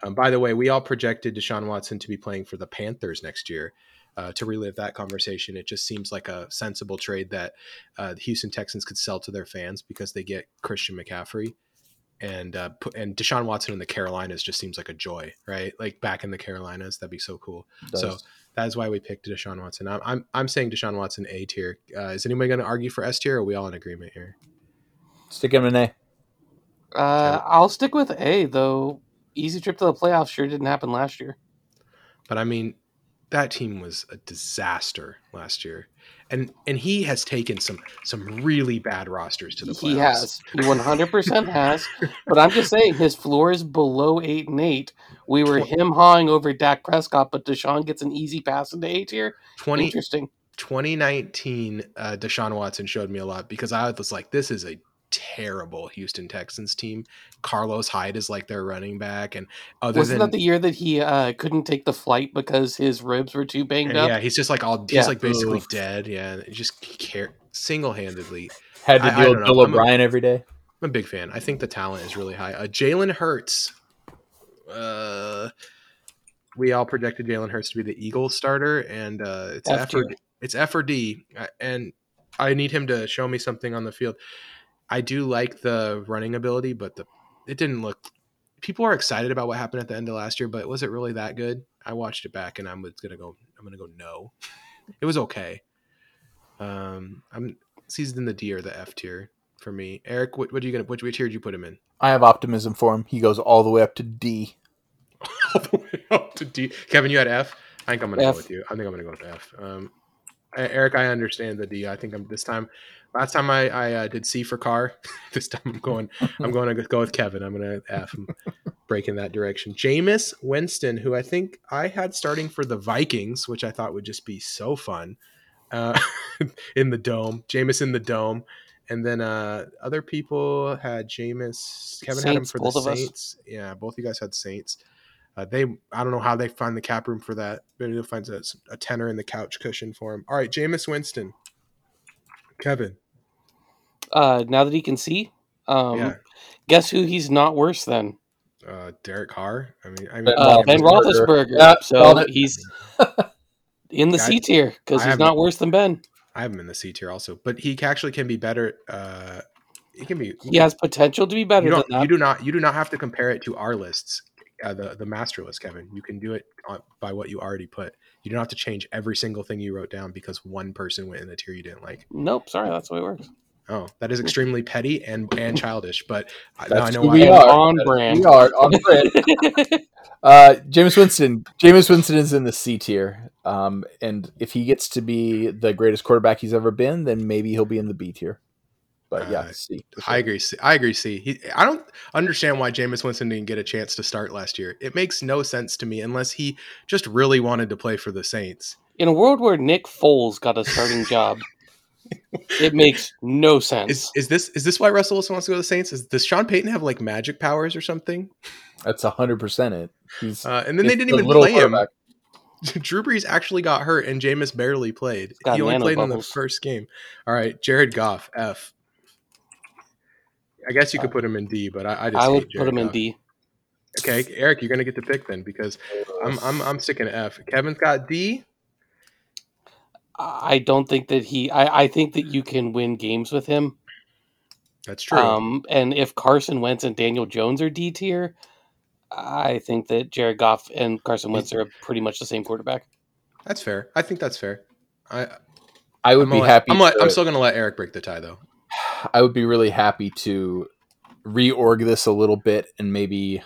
Um, by the way, we all projected Deshaun Watson to be playing for the Panthers next year. Uh, to relive that conversation, it just seems like a sensible trade that uh, the Houston Texans could sell to their fans because they get Christian McCaffrey, and uh, and Deshaun Watson in the Carolinas just seems like a joy, right? Like back in the Carolinas, that'd be so cool. So that is why we picked Deshaun Watson. I'm I'm, I'm saying Deshaun Watson A tier. Uh, is anybody going to argue for S tier? Are we all in agreement here? stick him in A. Uh, I'll stick with A though. Easy trip to the playoffs sure didn't happen last year. But I mean, that team was a disaster last year, and and he has taken some some really bad rosters to the playoffs. He has. He 100% has. But I'm just saying his floor is below 8 and 8. We were him hawing over Dak Prescott, but Deshaun gets an easy pass into A tier. 20, Interesting. 2019 uh, Deshaun Watson showed me a lot because I was like, this is a terrible Houston Texans team. Carlos Hyde is like their running back, and other Wasn't than that the year that he uh, couldn't take the flight because his ribs were too banged up? yeah, he's just like all he's Yeah. like basically Oof. dead. Yeah, and just care single handedly. Had to I- I deal with. Bill O'Brien every day. I'm a big fan. I think the talent is really high. Uh, Jalen Hurts. Uh, we all projected Jalen Hurts to be the Eagles starter, and uh, it's F F it's F or D, and I need him to show me something on the field. I do like the running ability, but the it didn't look. People are excited about what happened at the end of last year, but was it really that good? I watched it back, and I'm gonna go. I'm gonna go no. (laughs) It was okay. Um, I'm he's in the D or the F tier for me. Eric, what, what are you gonna? Which, which tier did you put him in? I have optimism for him. He goes all the way up to D. (laughs) all the way up to D. Kevin, you had F. I think I'm gonna F. go with you. I think I'm gonna go with F. Um, Eric, I understand the D. I think I'm this time. Last time I, I uh, did C for car. (laughs) this time I'm going. I'm (laughs) going to go with Kevin. I'm going to F. I'm breaking that direction. Jameis Winston, who I think I had starting for the Vikings, which I thought would just be so fun, uh, (laughs) in the dome. Jameis in the dome. And then uh, other people had Jameis. Kevin had him for both the of us. Saints. Yeah, both you guys had Saints. Uh, they, I don't know how they find the cap room for that. Maybe they'll find a, a tenner in the couch cushion for him. All right, Jameis Winston. Kevin. Uh, now that he can see, um, yeah. guess who he's not worse than? Uh, Derek Carr. I mean, I mean, Ben Uh, ben Roethlisberger. Roethlisberger. Yeah, so he's (laughs) in the C tier because he's haven't- worse than Ben. I have him in the C tier also, but he actually can be better. Uh, he can be. He has potential to be better You, than don't, that. you do not. You do not have to compare it to our lists, uh, the the master list, Kevin. You can do it on, by what you already put. You don't have to change every single thing you wrote down because one person went in a tier you didn't like. Nope, sorry, that's the way it works. Oh, that is extremely petty and and childish. But I, now I know who why. we are. on brand. We are on brand. (laughs) Uh, Jameis Winston. Jameis Winston is in the C tier. Um, and if he gets to be the greatest quarterback he's ever been, then maybe he'll be in the B tier. But yeah, Uh, C. for I agree. C. I agree. C. He, I don't understand why Jameis Winston didn't get a chance to start last year. It makes no sense to me unless he just really wanted to play for the Saints. In a world where Nick Foles got a starting job, (laughs) it makes no sense. Is is this is this why Russell Wilson wants to go to the Saints? Is, does Sean Payton have like magic powers or something? That's hundred percent it. He's Uh, and then they didn't the even little play him. quarterback. (laughs) Drew Brees actually got hurt, and Jameis barely played. He only nano played in the first game. All right, Jared Goff, F. I guess you could put him in D, but I, I just I would put Jared him in D. Okay, Eric, you're gonna get to pick then because I'm I'm I'm sticking to F. Kevin's got D. I don't think that he. I, I think that you can win games with him. That's true. Um, and if Carson Wentz and Daniel Jones are D tier, I think that Jared Goff and Carson Wentz are pretty much the same quarterback. that's fair. I think that's fair. I I would I'm be gonna happy. I'm, to- I'm still gonna let Eric break the tie though. (sighs) I would be really happy to reorg this a little bit and maybe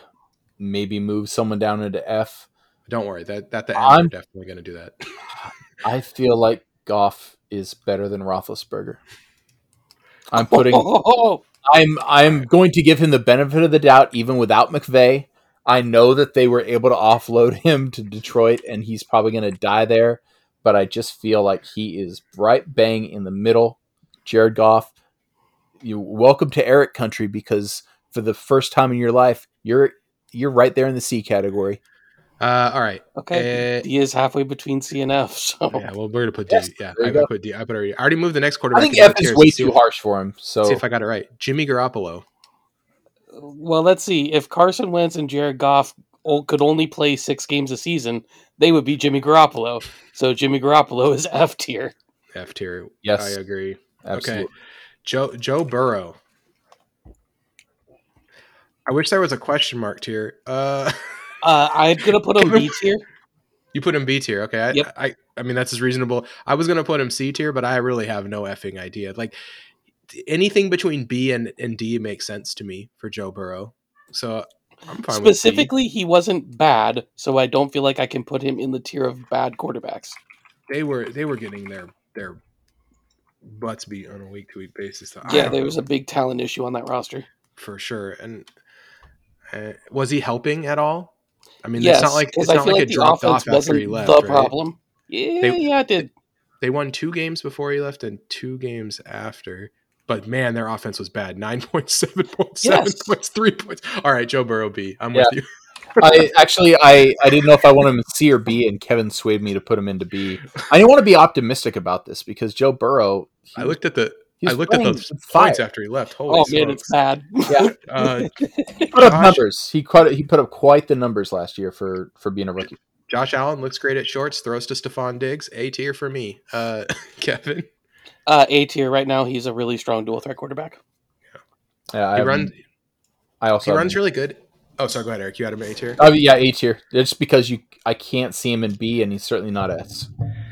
maybe move someone down into F. Don't worry. That that the end, I'm- we're definitely gonna do that. (sighs) I feel like Goff is better than Roethlisberger. (laughs) I'm putting. Oh, I'm I'm going to give him the benefit of the doubt, even without McVay. I know that they were able to offload (laughs) him to Detroit, and he's probably going to die there. But I just feel like he is right bang in the middle. Jared Goff, you welcome to Eric country because for the first time in your life, you're you're right there in the C category. Uh, all right. okay. Uh, D is halfway between C and F. (laughs) So yeah. Well, we're gonna put D. Yes, yeah, there I you gotta go. put D. I put already. I already moved the next I think F is way too harsh for him. So See if I got it right. Jimmy Garoppolo. well, let's see. If Carson Wentz and Jared Goff could only play six games a season, they would be Jimmy Garoppolo. So Jimmy Garoppolo is (laughs) F tier. F tier. Yes. I agree. absolutely. Okay. Joe Joe Burrow. I wish there was a question mark here. Uh, (laughs) Uh, I'm gonna put him B (laughs) tier. you put him B tier. Okay. I, Yep. I I mean that's as reasonable. I was gonna put him C tier, but I really have no effing idea. Like anything between B and, and D makes sense to me for Joe Burrow. So I'm fine with Specifically, he wasn't bad, so I don't feel like I can put him in the tier of bad quarterbacks. They were they were getting their their butts beat on a week to week basis. So Yeah, there know. was a big talent issue on that roster. for sure. And uh, was he helping at all? I mean, yes, it's not like it's not like like it dropped off after he left. the right? problem. Yeah, They- yeah, it did. They won two games before he left and two games after. But man, their offense was bad. (laughs) Nine points, seven points, seven Yes. points, three points. All right, Joe Burrow B. I'm Yeah. with you. I actually I, I didn't know if I wanted him in C or B, and Kevin swayed me to put him into B. I didn't want to be optimistic about this because Joe Burrow. he- I looked at the he I was looked at playing those points after he left. Holy Oh man, it's bad. Yeah, (laughs) Uh, he put up Josh- numbers. He quite he put up quite the numbers last year for for being a rookie. Josh Allen looks great at shorts. Throws to Stefon Diggs. A tier for me. Uh, (laughs) Kevin. Uh, A tier right now. He's a really strong dual threat quarterback. Yeah, I He have- runs. I also He runs really good. Oh, sorry. Go ahead, Eric. You had him A tier. Oh yeah, A tier. It's because you I can't see him in B, and he's certainly not S.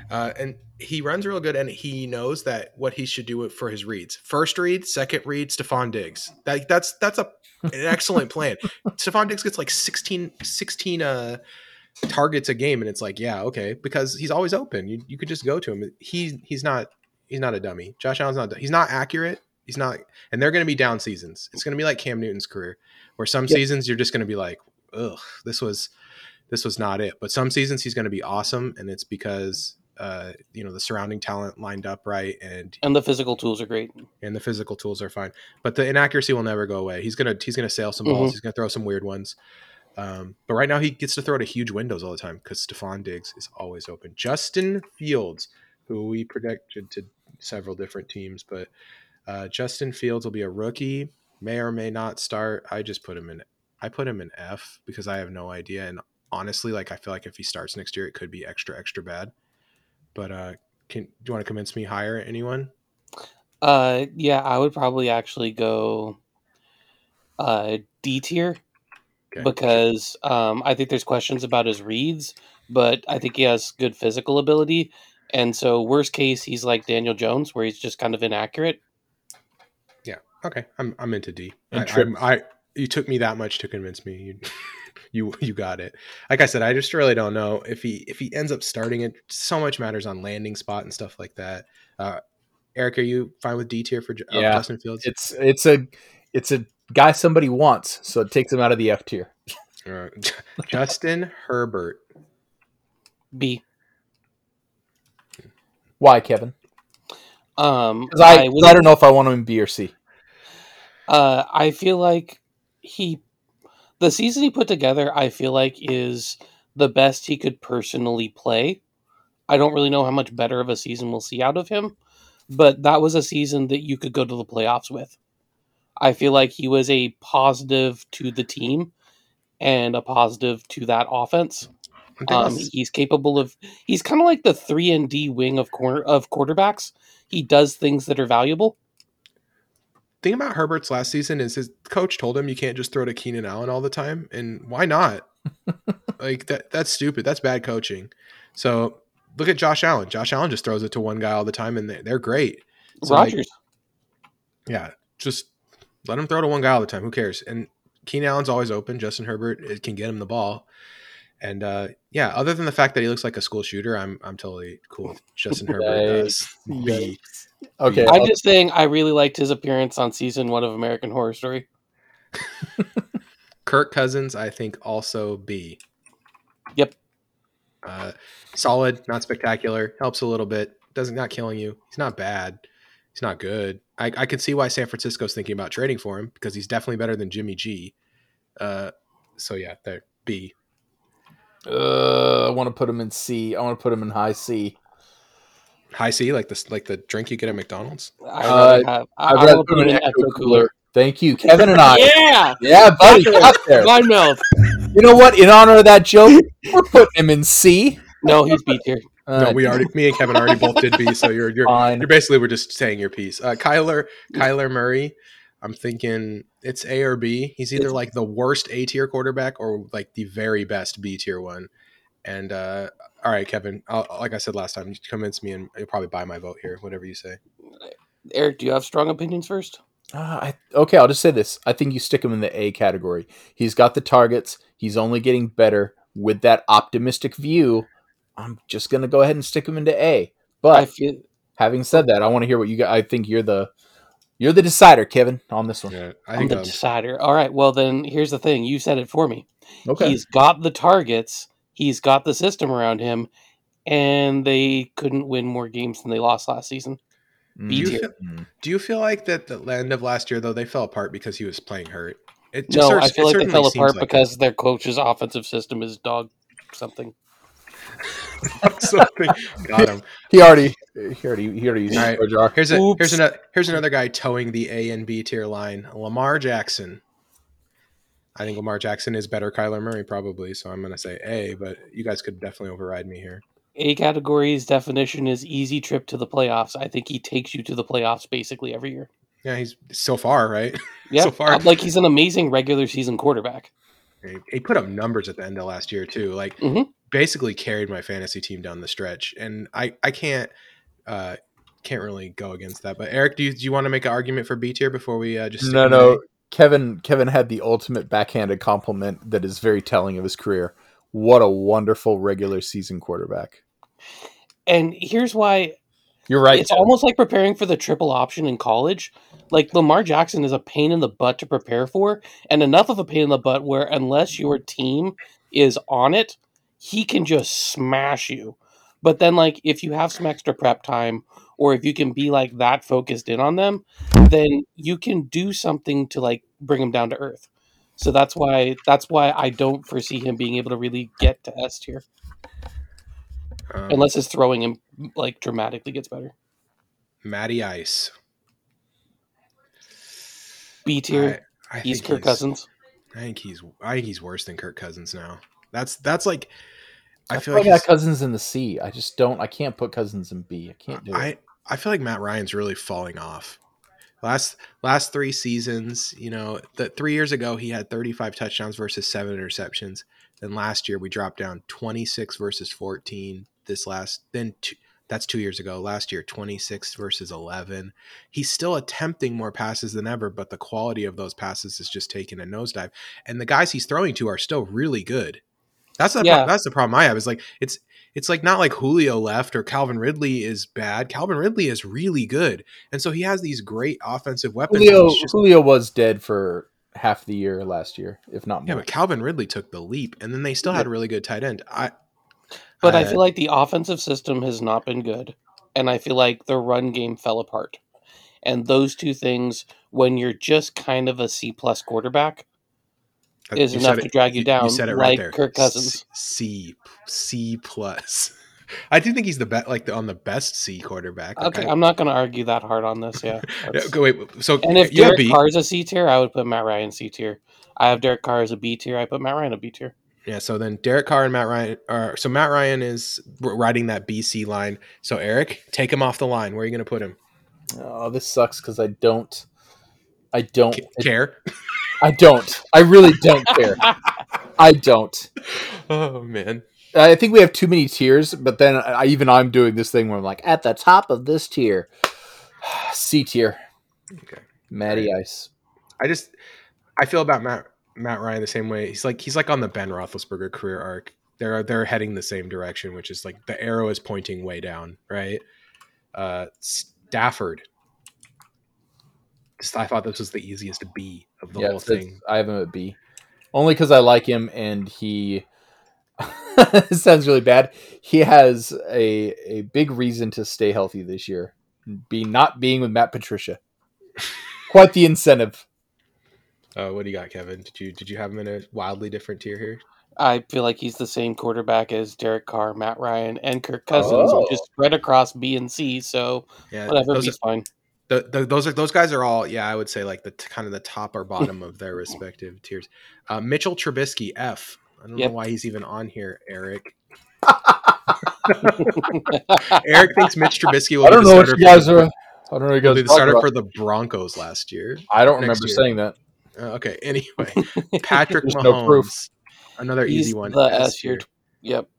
Uh, and he runs real good, and he knows that what he should do for his reads. First read, second read, Stefon Diggs. That, that's that's a an excellent plan. (laughs) Stefon Diggs gets like 16, 16 uh, targets a game, and it's like, yeah, okay, because he's always open. You you could just go to him. He he's not he's not a dummy. Josh Allen's not. He's not accurate. He's not, and they're going to be down seasons. It's going to be like Cam Newton's career, where some Yep. seasons you're just going to be like, ugh, this was this was not it. But some seasons he's going to be awesome, and it's because uh, you know the surrounding talent lined up right, and And the physical tools are great. and the physical tools are fine. But the inaccuracy will never go away. He's gonna he's gonna sail some balls. Mhm. He's gonna throw some weird ones. Um, but right now he gets to throw to huge windows all the time because Stefon Diggs is always open. Justin Fields, who we predicted to several different teams, but uh, Justin Fields will be a rookie, may or may not start. I just put him in. I put him in F because I have no idea. And honestly, like I feel like if he starts next year, it could be extra extra bad. But uh, can do you want to convince me higher? Anyone? Uh, yeah, I would probably actually go uh, D tier Okay. because um, I think there's questions about his reads, but I think he has good physical ability. And so, worst case, he's like Daniel Jones, where he's just kind of inaccurate. Yeah. Okay, I'm I'm into D. And I, Trip- I'm- I you took me that much to convince me. You (laughs) you (laughs) you got it. Like I said, I just really don't know if he if he ends up starting it. So much matters on landing spot and stuff like that. Uh, Eric, are you fine with D tier for Ju- uh, Yeah. Justin Fields? It's it's a it's a guy somebody wants, so it takes him out of the F tier. Uh, (laughs) Justin Herbert. B. Why, Kevin? Um, Because I, I 'cause I don't know if I want him in B or C. Uh, I feel like he, the season he put together, I feel like is the best he could personally play. I don't really know how much better of a season we'll see out of him, but that was a season that you could go to the playoffs with. I feel like he was a positive to the team and a positive to that offense. Um, he's capable of. He's kind of like the three and D wing of corner of quarterbacks. He does things that are valuable. Thing about Herbert's last season is his coach told him you can't just throw to Keenan Allen all the time, and why not? (laughs) like that that's stupid. That's bad coaching. So look at Josh Allen. Josh Allen just throws it to one guy all the time, and they- they're great. So, like, yeah, just let him throw to one guy all the time. Who cares? And Keenan Allen's always open. Justin Herbert it can get him the ball. And uh, yeah, other than the fact that he looks like a school shooter, I'm I'm totally cool with Justin Herbert. Nice. Does B. Okay, I'm I'll- just saying, I really liked his appearance on season one of American Horror Story. (laughs) Kirk Cousins, I think also B. Yep. Uh, solid, not spectacular. Helps a little bit. Doesn't not killing you. He's not bad. He's not good. I, I can see why San Francisco's thinking about trading for him because he's definitely better than Jimmy G. Uh, so yeah, there B. uh, I want to put him in C. I want to put him in high C. High C, like this, like the drink you get at McDonald's. I Uh, have. I, I'd rather put put him him in in Ecto Ecto Cooler. Cooler. Thank you, Kevin and I. (laughs) Yeah, yeah, buddy, got there. my mouth. You know what? In honor of that joke, we're putting him in C. (laughs) No, he's B tier. Uh, no, we already, me and Kevin already both did B. So you're you're fine. you're basically we're just saying your piece. Uh, Kyler Kyler Murray. I'm thinking it's A or B. He's either like the worst A tier quarterback or like the very best B tier one. And uh, all right, Kevin. I'll, like I said last time, you convince me, and you'll probably buy my vote here. Whatever you say. Eric, do you have strong opinions first? Uh, I, okay, I'll just say this. I think you stick him in the A category. He's got the targets. He's only getting better with that optimistic view. I'm just gonna go ahead and stick him into A. But feel having said that, I want to hear what you got. I think you're the you're the decider, Kevin, on this one. Yeah, I I'm think the um, decider. All right. Well, then here's the thing. You said it for me. Okay. He's got the targets. He's got the system around him, and they couldn't win more games than they lost last season. Mm. Do you feel- Mm. Do you feel like that the end of last year though they fell apart because he was playing hurt? It No, cer- I it feel like they fell apart like because their coach's offensive system is dog something. It. (laughs) something got him. He already he already he already used All right. Jar Jar. Here's a Oops. here's another here's another guy toeing the A and B tier line. Lamar Jackson. I think Lamar Jackson is better Kyler Murray probably, so I'm gonna say A, but you guys could definitely override me here. A category's definition is easy trip to the playoffs. I think he takes you to the playoffs basically every year. Yeah, he's so far, right? (laughs) Yeah, So far. like he's an amazing regular season quarterback. He, he put up numbers at the end of last year too. Like Mhm. Basically carried my fantasy team down the stretch, and I I can't uh can't really go against that. But Eric, do you do you want to make an argument for B tier before we uh, just No, no. in Kevin Kevin had the ultimate backhanded compliment that is very telling of his career. What a wonderful regular season quarterback. And here's why You're right. it's Kevin. almost like preparing for the triple option in college. Like Lamar Jackson is a pain in the butt to prepare for, and enough of a pain in the butt where unless your team is on it, he can just smash you. But then, like, if you have some extra prep time, or if you can be like that focused in on them, then you can do something to like bring him down to earth. So that's why that's why I don't foresee him being able to really get to S tier Um, unless his throwing him like dramatically gets better. Matty Ice. B tier. He's Kirk Cousins. I think he's I think he's worse than Kirk Cousins now. That's that's like I I feel like I got Cousins in the C. I just don't. I can't put Cousins in B. I can't do it. I I feel like Matt Ryan's really falling off. Last last three seasons, you know, that three years ago he had 35 touchdowns versus seven interceptions. Then last year we dropped down 26 versus 14. This last then two, that's two years ago. Last year 26 versus 11. He's still attempting more passes than ever, but the quality of those passes is just taking a nosedive. And the guys he's throwing to are still really good. That's the Yeah. that's the problem I have. Is like it's it's like not like Julio left or Calvin Ridley is bad. Calvin Ridley is really good, and so he has these great offensive weapons. Julio just- Julio was dead for half the year last year, if not yeah, but Calvin Ridley took the leap, and then they still had a really good tight end. I, But I uh, feel like the offensive system has not been good. And I feel like the run game fell apart. And those two things, when you're just kind of a C plus quarterback, Uh, is you enough said to it- drag you down, You said it like Kirk Cousins. C C plus. (laughs) I do think he's the best, like the, on the best C quarterback. Like, Okay, I- I'm not going to argue that hard on this. Yeah. Yeah, (laughs) That's- go wait. So And if you have Derek B. Carr is a C tier, I would put Matt Ryan C tier. I have Derek Carr as a B tier. I put Matt Ryan a B tier. Yeah, so then Derek Carr and Matt Ryan are so Matt Ryan is r- riding that BC line. So Eric, take him off the line. Where are you going to put him? Oh, this sucks because I don't. I don't. C- care? (laughs) I don't. I really don't care. I don't. (laughs) Oh man. I think we have too many tiers, but then I, even I'm doing this thing where I'm like at the top of this tier, (sighs) C tier. Okay. Matty Ice. I just I feel about Matt Matt Ryan the same way. He's like he's like on the Ben Roethlisberger career arc. They're they're heading the same direction, which is like the arrow is pointing way down, right? Uh, Stafford. Just- I thought this was the easiest B of the yeah, whole it's- it's- thing. I have him at B, only because I like him and he. it (laughs) sounds really bad. He has a a big reason to stay healthy this year. Be not being with Matt Patricia. (laughs) Quite the incentive. Uh, what do you got, Kevin? Did you did you have him in a wildly different tier here? I feel like he's the same quarterback as Derek Carr, Matt Ryan, and Kirk Cousins, Oh. just spread across B and C. So Yeah, whatever, those B's are, fine. The, the, those are those guys are all yeah. I would say like the t- kind of the top or (laughs) bottom of their respective tiers. Uh, Mitchell Trubisky F. I don't Yep. know why he's even on here, Eric. (laughs) Eric thinks Mitch Trubisky will I be don't the know what starter you guys for, are. I don't know what you guys be the starter about. for the Broncos last year. I don't remember year. saying that. Uh, okay, (laughs) anyway, Patrick Mahomes, no proof. another He's easy one. the S tier. Yep.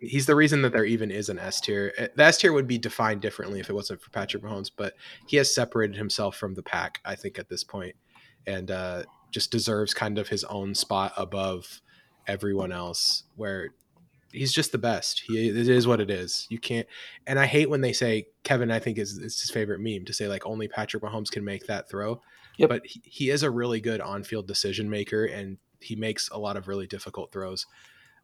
He's the reason that there even is an S tier. Uh, The S tier would be defined differently if it wasn't for Patrick Mahomes, but he has separated himself from the pack, I think, at this point, and uh, just deserves kind of his own spot above everyone else, where he's just the best. He it is what it is. You can't. And I hate when they say Kevin. I think is, is his favorite meme to say like only Patrick Mahomes can make that throw. Yep. But he, he is a really good on-field decision maker, and he makes a lot of really difficult throws.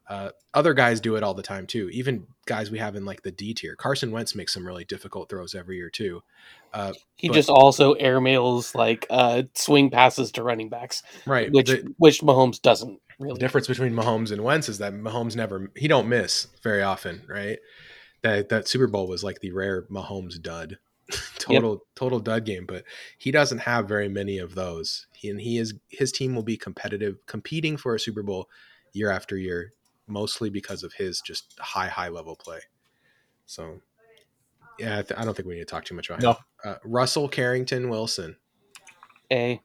Uh, other guys do it all the time too. Even guys we have in like the D tier. Carson Wentz makes some really difficult throws every year too. Uh, He But- just also airmails like uh, swing passes to running backs, right. which the, which Mahomes doesn't the difference between Mahomes and Wentz is that Mahomes never he don't miss very often, right? That that Super Bowl was like the rare Mahomes dud. (laughs) total total dud game, but he doesn't have very many of those. He, and he is his team will be competitive competing for a Super Bowl year after year mostly because of his just high high level play. So yeah, I, th- I don't think we need to talk too much about him. No. Uh, Russell Carrington Wilson. A.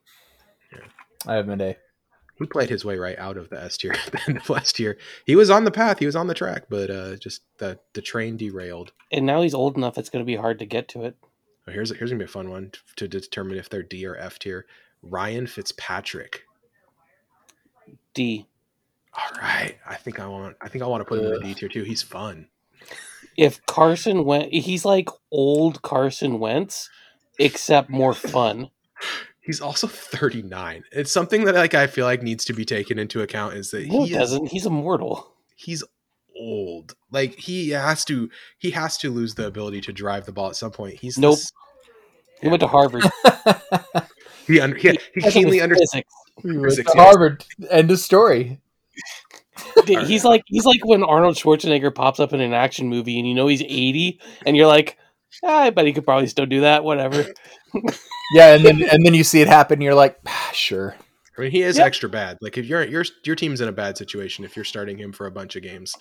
I have him A. He played his way right out of the S tier (laughs) at the end of last year. He was on the path, he was on the track, but uh, just the the train derailed. And now he's old enough; it's going to be hard to get to it. Oh, here's here's gonna be a fun one to, to determine if they're D or F tier. Ryan Fitzpatrick. D. All right, I think I want I think I want to put him in the D tier too. He's fun. If Carson went, he's like old Carson Wentz, except more fun. (laughs) He's also 39. It's something that like I feel like needs to be taken into account is that No, he doesn't. He's immortal. he's old. Like he has to he has to lose the ability to drive the ball at some point. He's Nope. this- He went to Harvard. (laughs) he under, he, he Doesn't keenly understands. physics. We went Physics, to yes. Harvard. End of story. Dude, he's like he's like when Arnold Schwarzenegger pops up in an action movie and you know he's 80 and you're like, ah, I bet he could probably still do that, whatever. (laughs) Yeah, and then and then you see it happen. And you're like, ah, sure. I mean, he is Yep. extra bad. Like if your your your team's in a bad situation if you're starting him for a bunch of games,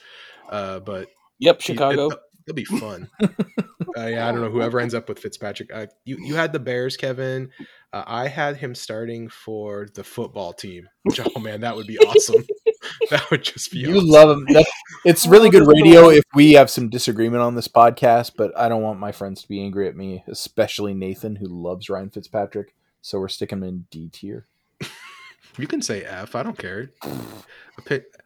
uh, but Yep, he- Chicago. it, will be fun. uh, yeah, I don't know whoever ends up with Fitzpatrick. Uh, you you had the Bears, Kevin. Uh, I had him starting for the football team. Which oh man, that would be awesome. (laughs) (laughs) that would just be. You awesome. love him. That's, it's really good radio if we have some disagreement on this podcast, but I don't want my friends to be angry at me, especially Nathan, who loves Ryan Fitzpatrick. So we're sticking him in D tier. You can say F. I don't care.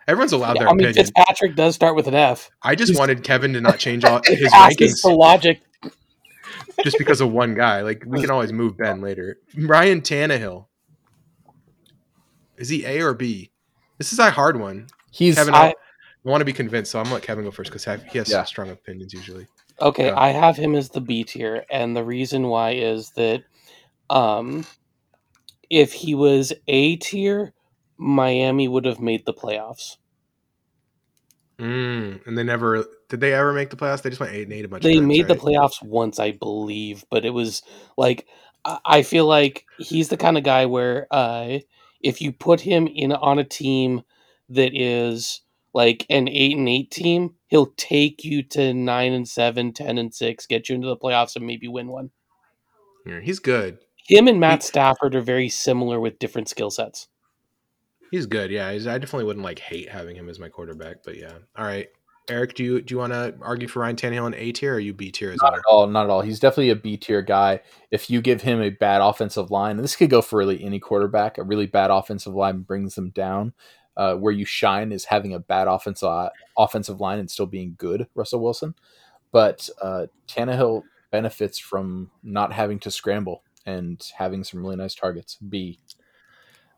Everyone's allowed Yeah, their I mean, opinion. Fitzpatrick does start with an F. I just wanted Kevin to not change all (laughs) his Passes rankings the logic. just because of one guy. Like we can always move Ben later. Ryan Tannehill. Is he A or B? This is a hard one. He's Kevin, I- I, I want to be convinced, so I'm gonna let Kevin go first because he has Yeah. strong opinions usually. Okay, Yeah. I have him as the B tier, and the reason why is that um if he was A tier, Miami would have made the playoffs. Mm, and they never did. They ever make the playoffs? They just went eight and eight a bunch. They of times, made the playoffs once, I believe, but it was like I I feel like he's the kind of guy where uh, if you put him in on a team that is like an eight and eight team, he'll take you to nine and seven, 10 and six, get you into the playoffs, and maybe win one. Yeah, he's good. Him and Matt Stafford are very similar with different skill sets. He's good. Yeah, he's, I definitely wouldn't like hate having him as my quarterback. But yeah, all right. Eric, do you do you want to argue for Ryan Tannehill in A tier or you B tier as Not well? at all. Not at all. He's definitely a B tier guy. If you give him a bad offensive line, and this could go for really any quarterback, a really bad offensive line brings them down. Uh, where you shine is having a bad offensive offensive line and still being good, Russell Wilson. But uh, Tannehill benefits from not having to scramble and having some really nice targets. B.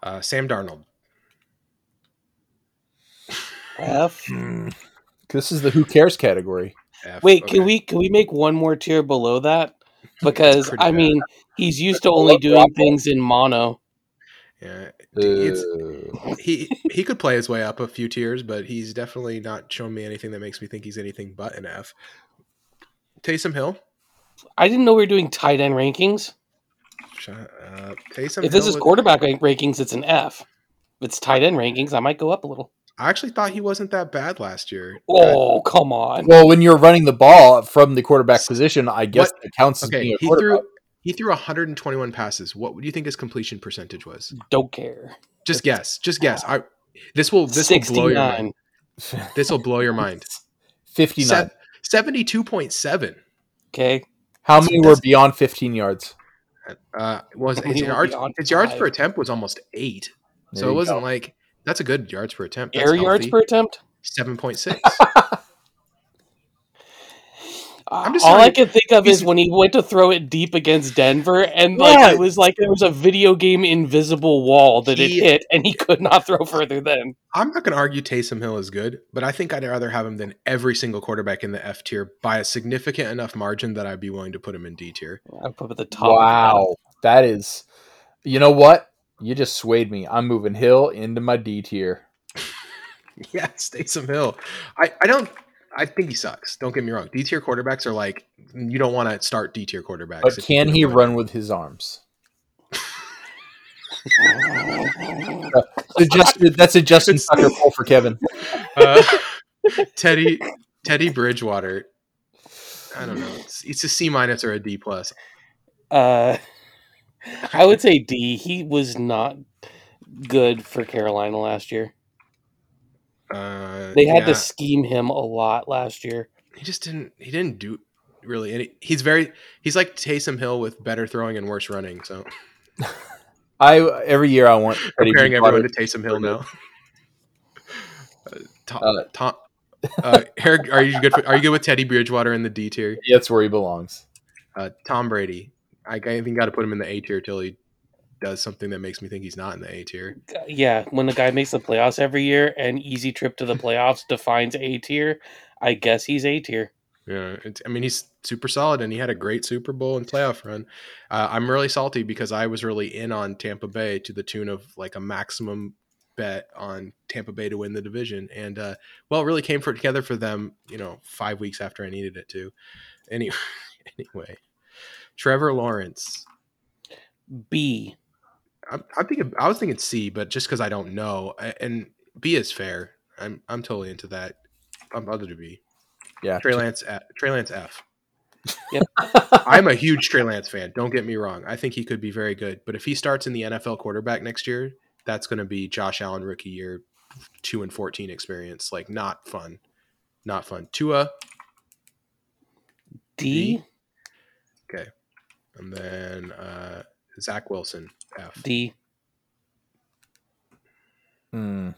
Uh, Sam Darnold. F. This is the who cares category. F. Wait, Okay. can we can we make one more tier below that? (laughs) Because I bad. mean, he's used to only doing things in mono. Yeah, it's, Uh, he he could play his way up a few tiers, but he's definitely not shown me anything that makes me think he's anything but an F. Taysom Hill. I didn't know we were doing tight end rankings. Shut up. Taysom If this Hill is was- quarterback rank- rankings, it's an F. If it's tight end rankings, I might go up a little. I actually thought he wasn't that bad last year. Oh, come on. well, when you're running the ball from the quarterback position, I guess What- it counts as Okay, being a he threw he threw 121 passes. What do you think his completion percentage was? Don't care. Just guess. Just guess. I this will this will blow your mind. 69. This will blow your mind. (laughs) 59. Seventy-two point seven. Okay. How many were beyond 15 yards? Uh, was He his yards? be His yards per attempt was almost eight. There so it wasn't go. like that's a good yards per attempt. That's Air yards per attempt? seven point six. Uh, (laughs) I'm just all I can think of is when he went to throw it deep against Denver, and like Yeah. it was like there was a video game invisible wall that it hit, and he could not throw further than. I'm not going to argue Taysom Hill is good, but I think I'd rather have him than every single quarterback in the F tier by a significant enough margin that I'd be willing to put him in D tier. I put him at the top. Wow. That is, you know what? You just swayed me. I'm moving Hill into my D tier. (laughs) Yes, Taysom Hill. I, I don't. I think he sucks. Don't get me wrong. D tier quarterbacks are like you don't want to start D tier quarterbacks. But can he run them. with his arms? (laughs) So just, that's a Justin It's- Tucker pull for Kevin. (laughs) Uh, Teddy Teddy Bridgewater. I don't know. It's, it's a C minus or a D plus. Uh, I would say D. He was not good for Carolina last year. Uh, They had yeah, to scheme him a lot last year. He just didn't. He didn't do really any. He's very. He's like Taysom Hill with better throwing and worse running. So (laughs) I every year I want Freddie comparing everyone to Taysom Hill now. Uh, (laughs) Tom, Uh, Tom, uh, Eric, are you good? For, are you good with Teddy Bridgewater in the D tier? That's where he belongs. Uh, Tom Brady. I, think got to put him in the A tier till he does something that makes me think he's not in the A tier. Yeah, when the guy makes the playoffs every year and easy trip to the (laughs) playoffs defines A tier, I guess he's A tier. Yeah, it's, I mean he's super solid, and he had a great Super Bowl and playoff run. Uh, I'm really salty because I was really in on Tampa Bay to the tune of like a maximum bet on Tampa Bay to win the division, and uh, well, it really came for together for them. You know, five weeks after I needed it to. (laughs) Anyway, anyway, Trevor Lawrence. B. I think I'm thinking I was thinking C, but just because I don't know, and B is fair. I'm I'm totally into that. I'm other to B. Yeah. Trey Lance, F- Trey Lance F. Yep. (laughs) I'm a huge Trey Lance fan. Don't get me wrong. I think he could be very good. But if he starts in the NFL quarterback next year, that's going to be Josh Allen rookie year, two and fourteen experience. Like not fun, not fun. Tua, D. okay, and then uh, Zach Wilson F. D. Hmm.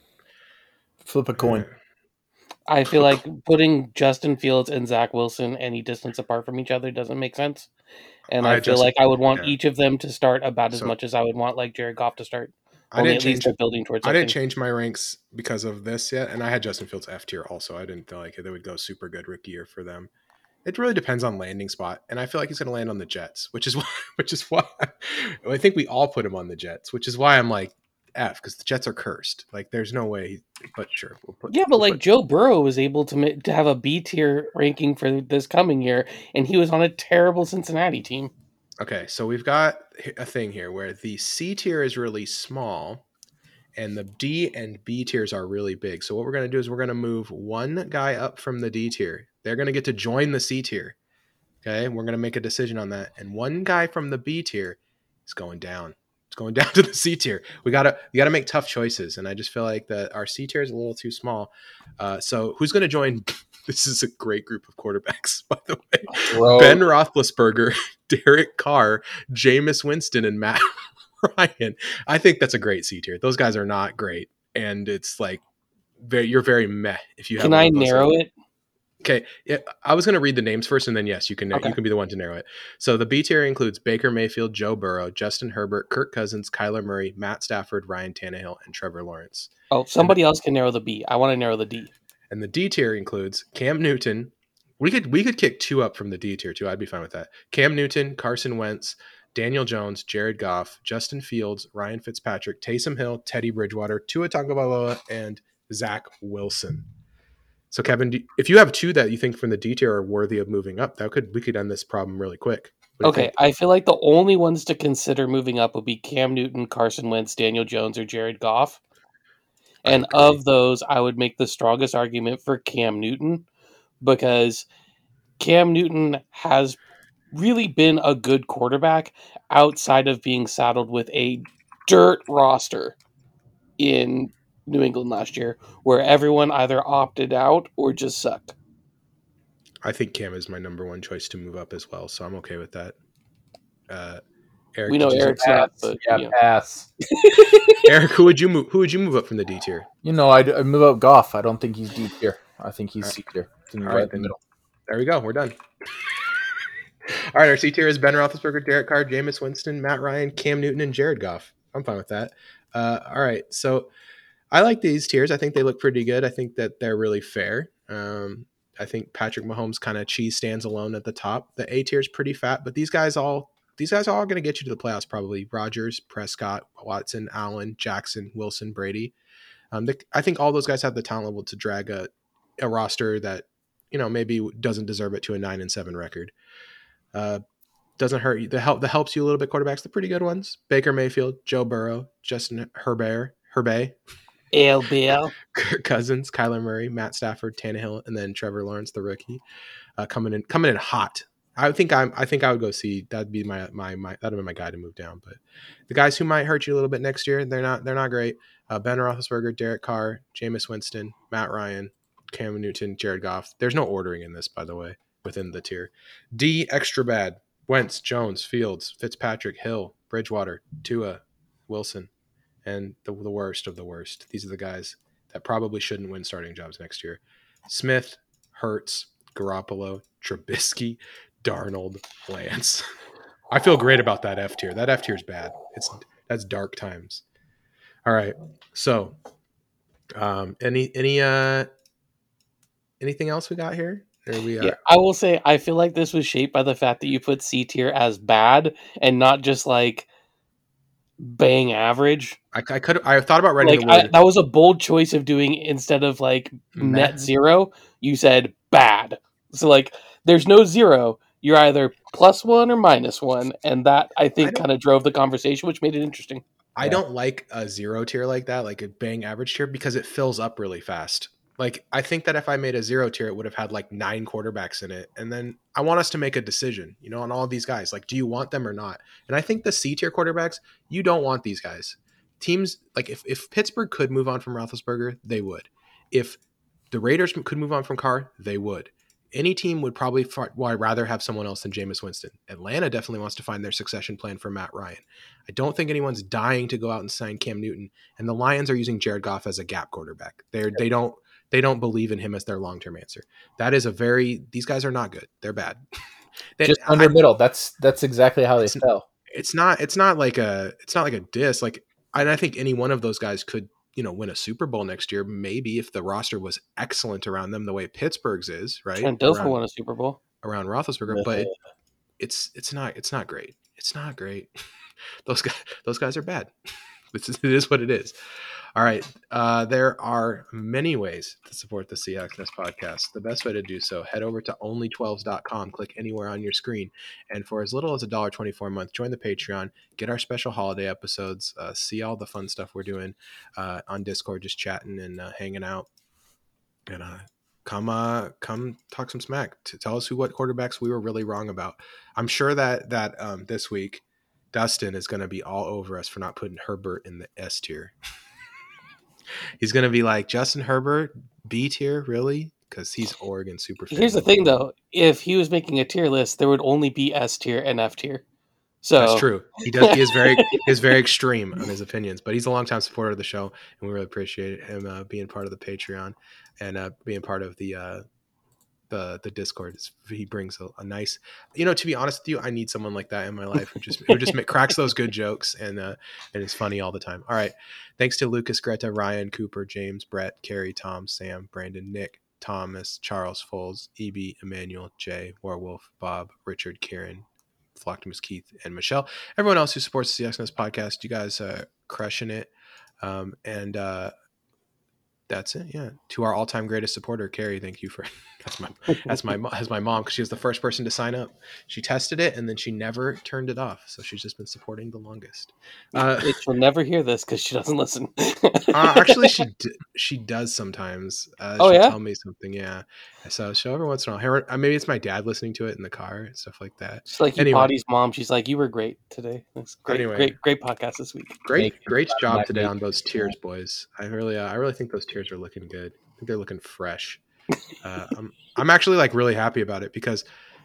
Flip a coin. I feel like putting Justin Fields and Zach Wilson any distance apart from each other doesn't make sense. And I, I feel just- like I would want yeah. each of them to start about as So- much as I would want like Jared Goff to start. I didn't change. building towards I didn't change my ranks because of this yet, and I had Justin Fields F tier also. I didn't feel like they would go super good rookie year for them. It really depends on landing spot, and I feel like he's going to land on the Jets, which is (laughs) why, which is why I think we all put him on the Jets, which is why I'm like F because the Jets are cursed. Like, there's no way. But sure, we'll put. Yeah, but we'll like Joe Burrow was able to ma- to have a B tier ranking for this coming year, and he was on a terrible Cincinnati team. Okay, so we've got a thing here where the C tier is really small and the D and B tiers are really big. So what we're going to do is we're going to move one guy up from the D tier. They're going to get to join the C tier. Okay, we're going to make a decision on that. And one guy from the B tier is going down. It's going (laughs) down to the C tier. We got to we got to make tough choices and I just feel like that our C tier is a little too small. Uh, so who's going to join (laughs) this is a great group of quarterbacks, (laughs) by the way. Bro. Ben Roethlisberger, Derek Carr, Jameis Winston, and Matt Ryan. I think that's a great C tier. Those guys are not great, and it's like very you're very meh if you have. Can I narrow it? Okay, yeah, I was going to read the names first, and then yes, you can Okay. you can be the one to narrow it. So the B tier includes Baker Mayfield, Joe Burrow, Justin Herbert, Kirk Cousins, Kyler Murray, Matt Stafford, Ryan Tannehill, and Trevor Lawrence. Oh, somebody else can narrow the B. I want to narrow the D. And the D tier includes Cam Newton. We could we could kick two up from the D tier too. I'd be fine with that. Cam Newton, Carson Wentz, Daniel Jones, Jared Goff, Justin Fields, Ryan Fitzpatrick, Taysom Hill, Teddy Bridgewater, Tua Tagovailoa, and Zach Wilson. So Kevin, do, if you have two that you think from the D tier are worthy of moving up, that could we could end this problem really quick. What do you Okay? I feel like the only ones to consider moving up would be Cam Newton, Carson Wentz, Daniel Jones, or Jared Goff. And agree. of those, I would make the strongest argument for Cam Newton because Cam Newton has really been a good quarterback outside of being saddled with a dirt roster in New England last year, where everyone either opted out or just sucked. I think Cam is my number one choice to move up as well, so I'm okay with that. Uh, Eric, We know did you- Eric's not, but yeah, you know. pass. (laughs) Eric, who would you move? Who would you move up from the D tier? You know, I'd, I'd move up Goff. I don't think he's deep tier. I think he's Alright. C tier. I think he's right in the middle. There we go. We're done. (laughs) All right, our C tier is Ben Roethlisberger, Derek Carr, Jameis Winston, Matt Ryan, Cam Newton, and Jared Goff. I'm fine with that. Uh, all right, so I like these tiers. I think they look pretty good. I think that they're really fair. Um, I think Patrick Mahomes kind of cheese stands alone at the top. The A tier is pretty fat, but these guys all these guys are all going to get you to the playoffs probably. Rodgers, Prescott, Watson, Allen, Jackson, Wilson, Brady. Um, the, I think all those guys have the talent level to drag a, a roster that you know maybe doesn't deserve it to a nine and seven record. Uh, doesn't hurt you. The help that helps you a little bit. Quarterbacks, the pretty good ones: Baker Mayfield, Joe Burrow, Justin Herbert, Herbert, LBL. Kirk (laughs) Cousins, Kyler Murray, Matt Stafford, Tannehill, and then Trevor Lawrence, the rookie, uh, coming in coming in hot. I think I'm. I think I would go see. That'd be my my my. That'd be my guy to move down. But the guys who might hurt you a little bit next year, they're not. They're not great. Uh, ben Roethlisberger, Derek Carr, Jameis Winston, Matt Ryan, Cam Newton, Jared Goff. There's no ordering in this, by the way, within the tier. D extra bad. Wentz, Jones, Fields, Fitzpatrick, Hill, Bridgewater, Tua, Wilson, and the, the worst of the worst. These are the guys that probably shouldn't win starting jobs next year. Smith, Hurts, Garoppolo, Trubisky, Darnold, Lance. (laughs) I feel great about that F tier. That F tier is bad. It's that's dark times. All right. So, um, any any uh, anything else we got here? We uh, Yeah, I will say I feel like this was shaped by the fact that you put C tier as bad and not just like bang average. I, I could I thought about writing Like I, that was a bold choice of doing instead of like meh. net zero. You said bad. So like there's no zero. You're either plus one or minus one, and that I think kind of drove the conversation, which made it interesting. I Yeah. don't like a zero tier like that, like a bang average tier, because it fills up really fast. Like I think that if I made a zero tier, it would have had like nine quarterbacks in it, and then I want us to make a decision, you know, on all these guys. Like, do you want them or not? And I think the C tier quarterbacks, you don't want these guys. Teams like if if Pittsburgh could move on from Roethlisberger, they would. If the Raiders could move on from Carr, they would. Any team would probably fi- well, rather have someone else than Jameis Winston. Atlanta definitely wants to find their succession plan for Matt Ryan. I don't think anyone's dying to go out and sign Cam Newton. And the Lions are using Jared Goff as a gap quarterback. They're they don't they don't believe in him as their long term answer. That is a very these guys are not good. They're bad. (laughs) They- Just I- under middle. That's that's exactly how they It's- fell. it's not it's not like a it's not like a diss. Like and I think any one of those guys could you know win a Super Bowl next year. Maybe if the roster was excellent around them, the way Pittsburgh's is right Trent Dilfer around, won a Super Bowl. around Roethlisberger, but it, it's it's not it's not great. It's not great. (laughs) those guys those guys are bad. (laughs) This is, it is what it is. All right. Uh, there are many ways to support the Seahawksness podcast. The best way to do so, head over to only12s.com, click anywhere on your screen, and for as little as $1.24 a month, join the Patreon, get our special holiday episodes, uh, see all the fun stuff we're doing uh, on Discord, just chatting and uh, hanging out. And uh, come uh, come talk some smack. To tell us who what quarterbacks we were really wrong about. I'm sure that that um, this week Dustin is going to be all over us for not putting Herbert in the S tier. He's going to be like Justin Herbert B tier, really? Because he's Oregon super. Here's the thing, though: if he was making a tier list, there would only be S tier and F tier. So that's true. He does. He is very is very (laughs) extreme on his opinions, but he's a longtime supporter of the show, and we really appreciate him uh, being part of the Patreon and uh, being part of the uh, the the Discord. He brings a, a, nice, you know. To be honest with you, I need someone like that in my life who just who just (laughs) cracks those good jokes and uh, and is funny all the time. All right, thanks to Lucas, Greta, Ryan, Cooper, James, Brett, Carrie, Tom, Sam, Brandon, Nick, Thomas, Charles, Foles, EB, Emmanuel, Jay, Warwolf, Bob, Richard, Kieran, Flocktimus, Keith, and Michelle. Everyone else who supports the CXNS podcast, you guys uh, crushing it. Um, and uh, that's it. Yeah. To our all-time greatest supporter, Carrie. Thank you for that's my that's my as my mom because she was the first person to sign up. She tested it and then she never turned it off. So she's just been supporting the longest. Uh, She'll never hear this because she doesn't listen. uh, actually, she (laughs) d- she does sometimes. Uh, oh yeah. Tell me something. Yeah. So so every once in a while, her, uh, maybe it's my dad listening to it in the car and stuff like that. She's like anyway. Body's mom. She's like, you were great today. That's great. Anyway, great great podcast this week. Great great job today on those tiers, boys. I really uh, I really think those tears are looking good. I think they're looking fresh. Uh, I'm, I'm actually like really happy about it because,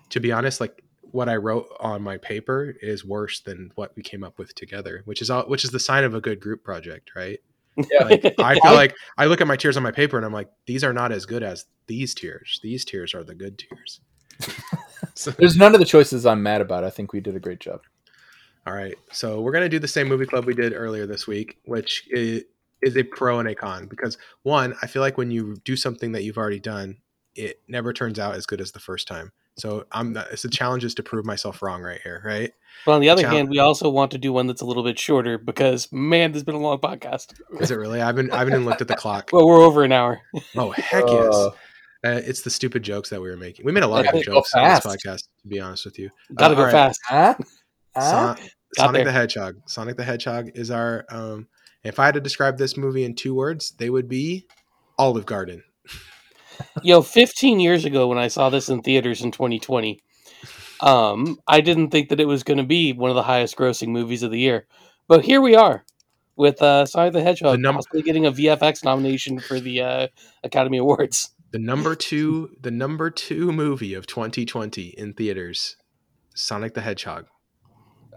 to be honest, like what I wrote on my paper is worse than what we came up with together, which is all, which is the sign of a good group project, right? Yeah. Like, I feel (laughs) like I look at my tiers on my paper and I'm like, these are not as good as these tiers. These tiers are the good tiers. (laughs) so, There's none of the choices I'm mad about. I think we did a great job. All right, so we're gonna do the same movie club we did earlier this week, which is, is a pro and a con because one, I feel like when you do something that you've already done, it never turns out as good as the first time. So I'm not, it's a challenge is to prove myself wrong right here, right? But on the other hand, we also want to do one that's a little bit shorter because man, there's been a long podcast. Is it really? I've been I haven't even looked at the clock. well, we're over an hour. Oh heck uh, yes! Uh, it's the stupid jokes that we were making. We made a lot of good jokes on this podcast. To be honest with you, gotta uh, go right. fast. Huh? Huh? Son- Sonic the Hedgehog. Sonic the Hedgehog is our um, if I had to describe this movie in two words, they would be Olive Garden. (laughs) Yo, 15 years ago when I saw this in theaters in 2020, um, I didn't think that it was going to be one of the highest grossing movies of the year. But here we are with uh, Sonic the Hedgehog the num- possibly getting a VFX nomination for the uh, Academy Awards. The number two, the number two movie of 2020 in theaters, Sonic the Hedgehog.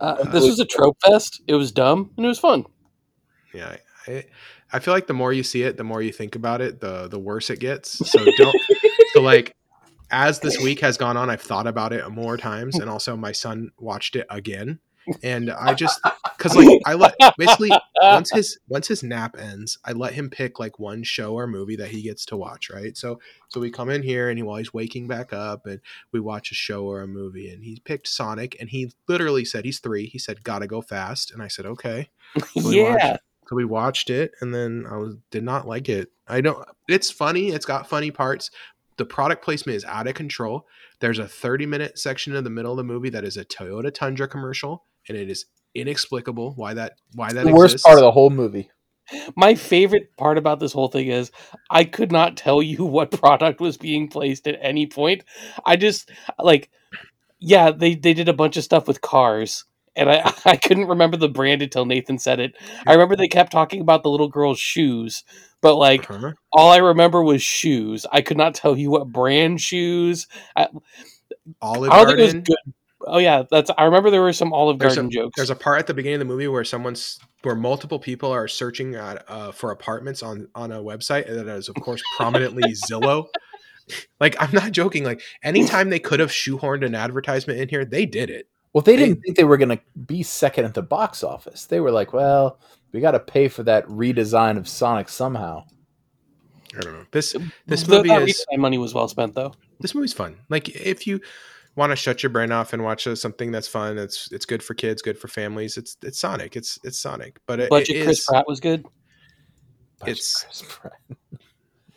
Uh, this was a trope fest. It was dumb and it was fun yeah I, I feel like the more you see it the more you think about it the the worse it gets. So don't so (laughs) like as this week has gone on i've thought about it more times and also my son watched it again. And i just because like i let basically once his once his nap ends i let him pick like one show or movie that he gets to watch right? So so we come in here and he while he's waking back up and we watch a show or a movie and he picked sonic and he literally said he's three he said gotta go fast. And i said okay. So yeah so we watched it and then I was did not like it. I don't it's funny, it's got funny parts. The product placement is out of control. There's a 30 minute section in the middle of the movie that is a Toyota Tundra commercial and it is inexplicable why that why that the worst part of the whole movie. My favorite part about this whole thing is I could not tell you (laughs) what product was being placed at any point. I just like yeah, they they did a bunch of stuff with cars and I, (laughs) I couldn't remember the brand until Nathan said it. I remember they kept talking about the little girl's shoes, but like uh-huh. all I remember was shoes. I could not tell you what brand shoes. I, Olive I Garden. Think it was good. Oh yeah, that's. I remember there were some Olive there's Garden a, jokes. There's a part at the beginning of the movie where someone's where multiple people are searching at, uh, for apartments on on a website that is of course prominently (laughs) Zillow. Like I'm not joking. Like anytime they could have shoehorned an advertisement in here, they did it. Well, they didn't think they were going to be second at the box office. They were like, well, we got to pay for that redesign of Sonic somehow. I don't know. This this movie is money was well spent though. This movie's fun. Like if you want to shut your brain off and watch uh, something that's fun, it's it's good for kids, good for families. It's it's Sonic. It's it's Sonic. But it, Budget it Chris is. Pratt was good. It's- Chris Pratt.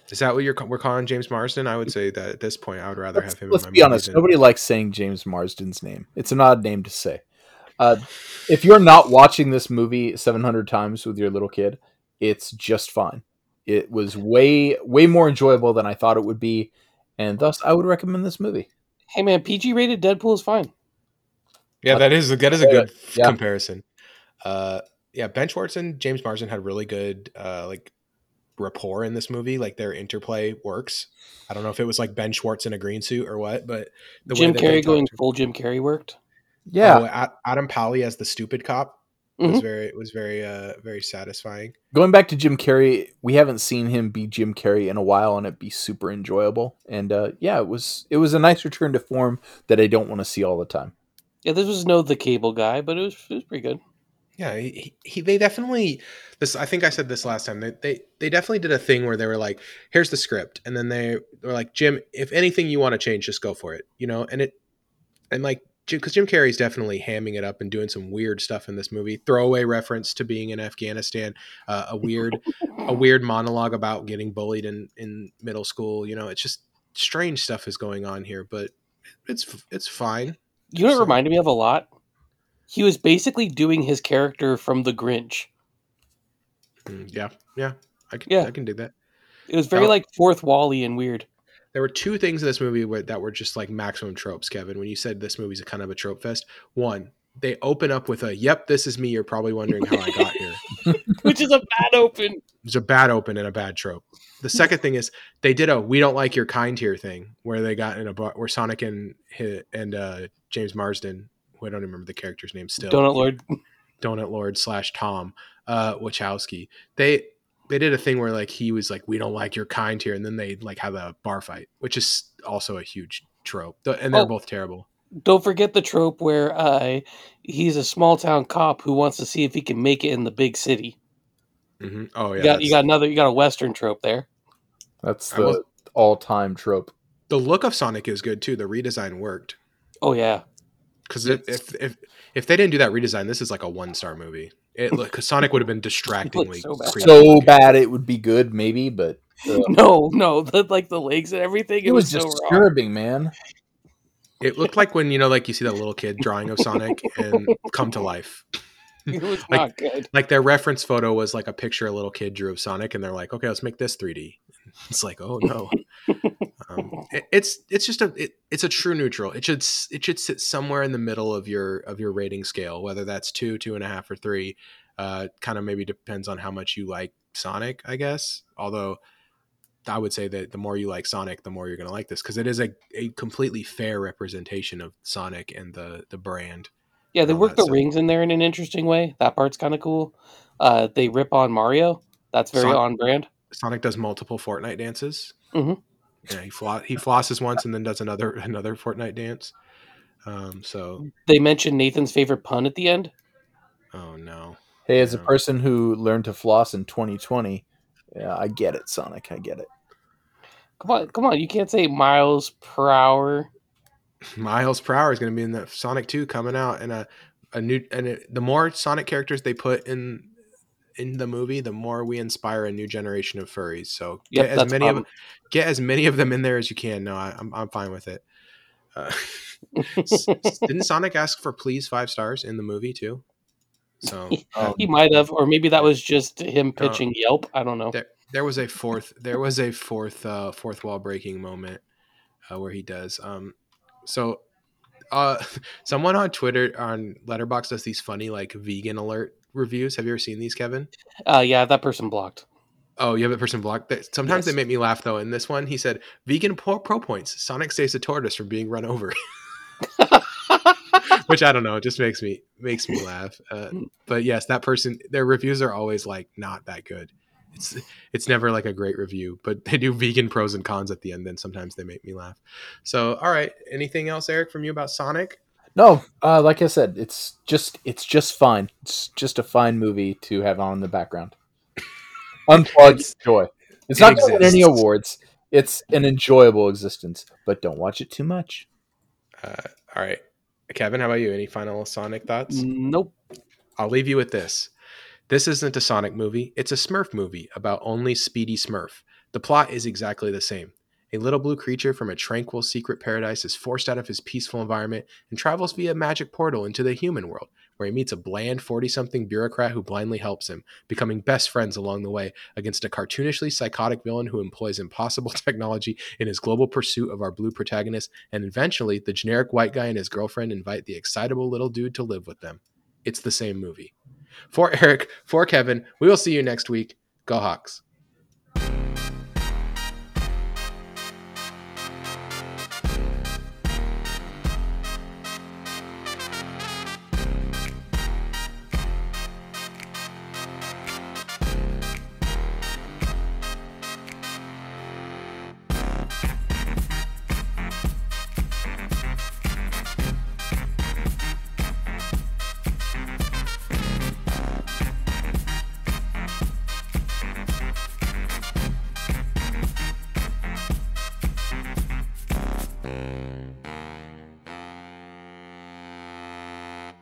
Is that what you're we're calling James Marsden? I would say that at this point, I would rather Let's, have him. let's in my be honest. than- Nobody likes saying James Marsden's name. It's an odd name to say. Uh, if you're not watching this movie 700 times with your little kid, it's just fine. It was way way more enjoyable than I thought it would be, and thus I would recommend this movie. Hey man, PG rated Deadpool is fine. Yeah, that is that is a good yeah. comparison. Uh, yeah, Ben Schwartz and James Marsden had really good uh, like rapport in this movie. Like their interplay works. I don't know if it was like Ben Schwartz in a green suit or what, but the Jim that Carrey going talked- full Jim Carrey worked. Yeah, Oh, Adam Pally as the stupid cop was Mhm. very was very uh very satisfying. going back to Jim Carrey, we haven't seen him be Jim Carrey in a while, and it be super enjoyable. And uh, yeah, it was it was a nice return to form that I don't want to see all the time. Yeah, this was no the cable guy, but it was it was pretty good. Yeah, he, he they definitely this. I think I said this last time. They, they they definitely did a thing where they were like, "Here's the script," and then they were like, "Jim, if anything you want to change, just go for it," you know. And it and like because Jim Carrey's definitely hamming it up and doing some weird stuff in this movie. Throwaway reference to being in Afghanistan, uh, a weird a (laughs) weird monologue about getting bullied in in middle school. You know, it's just strange stuff is going on here, but it's it's fine. You know what it So- reminded me of a lot? He was basically doing his character from The Grinch. Mm, Yeah, yeah, I can Yeah. I can do that. It was very Oh. like fourth Wally and weird. There were two things in this movie where, that were just like maximum tropes, Kevin. When you said this movie's a kind of a trope fest, one, they open up with a "Yep, this is me." You're probably wondering how I got here. (laughs) Which is a bad open. There's a bad open and a bad trope. The second thing is they did a "We don't like your kind here" thing, where they got in a bar where Sonic and and uh, James Marsden, who I don't remember the character's name still, Donut Lord. (laughs) Donut Lord slash Tom uh, Wachowski. They they did a thing where like he was like, "We don't like your kind here," and then they like have a bar fight, which is also a huge trope, and they're Oh. both terrible. Don't forget the trope where uh, he's a small town cop who wants to see if he can make it in the big city. hmm Oh yeah, you got you got another you got a western trope there. That's I was- the all time trope. the look of Sonic is good too. The redesign worked Oh yeah. Because if, if if if they didn't do that redesign, this is like a one star movie. It because Sonic would have been (laughs) distractingly so bad. So bad it would be good, maybe, but uh, (laughs) No, no, the, like the legs and everything. it was so wrong. disturbing, man. It looked like when you know, like you see that little kid drawing of Sonic and come to life. (laughs) It was Like- not good. Like their reference photo was like a picture a little kid drew of Sonic, and they're like, "Okay, let's make this 3D." It's like, oh no. Um, (laughs) it- it's it's just a it, it's a true neutral. It should it should sit somewhere in the middle of your of your rating scale, whether that's two, two and a half, or three. Uh, kind of maybe depends on how much you like Sonic, I guess. Although I would say that the more you like Sonic, the more you're going to like this because it is a, a completely fair representation of Sonic and the the brand. Yeah, they work the stuff. rings in there in an interesting way. That part's kind of cool. Uh, they rip on Mario. That's very on brand. Sonic does multiple Fortnite dances. Mhm. Yeah, he flo- he flosses once and then does another (laughs) another Fortnite dance. Um, so They mentioned Nathan's favorite pun at the end. oh no, Hey, as a person who learned to floss in 2020, yeah, I get it, Sonic. I get it. Come on, come on! You can't say miles per hour. (laughs) miles per hour is going to be in the Sonic Two coming out, and a a new and it, the more Sonic characters they put in in the movie, the more we inspire a new generation of furries. So Yep, get as that's many of get as many of them in there as you can. No, I, I'm I'm fine with it. Uh, (laughs) didn't Sonic ask for please five stars in the movie too? So (laughs) Um, He might have, or maybe that was just him pitching Yelp. I don't know. there, there was a fourth there was a fourth uh fourth wall breaking moment uh, where he does um so uh (laughs) someone on twitter on Letterboxd does these funny like vegan alert reviews. Have you ever seen these kevin? Uh, yeah, that person blocked. oh you have a person blocked? Sometimes Yes. they make me laugh though. In this one he said vegan pro, pro points. Sonic saves a tortoise from being run over. (laughs) Which i don't know it just makes me makes me laugh. Uh, but yes that person their reviews are always like not that good. It's it's never like a great review but (laughs) they do vegan pros and cons at the end then sometimes they make me laugh. So all right. Anything else eric from you about sonic no, uh, like I said, it's just it's just fine. It's just a fine movie to have on in the background. (laughs) Unplug, It's- enjoy. It's it not going to win any awards. It's an enjoyable existence, but don't watch it too much. Uh, all right, Kevin, how about you? Any final Sonic thoughts? Nope. I'll leave you with this. This isn't a Sonic movie, it's a Smurf movie about only Speedy Smurf. The plot is exactly the same. A little blue creature from a tranquil secret paradise is forced out of his peaceful environment and travels via a magic portal into the human world, where he meets a bland 40 something bureaucrat who blindly helps him, becoming best friends along the way against a cartoonishly psychotic villain who employs impossible (laughs) technology in his global pursuit of our blue protagonist, and eventually the generic white guy and his girlfriend invite the excitable little dude to live with them. It's the same movie. For Eric, for Kevin, we will see you next week. Go Hawks.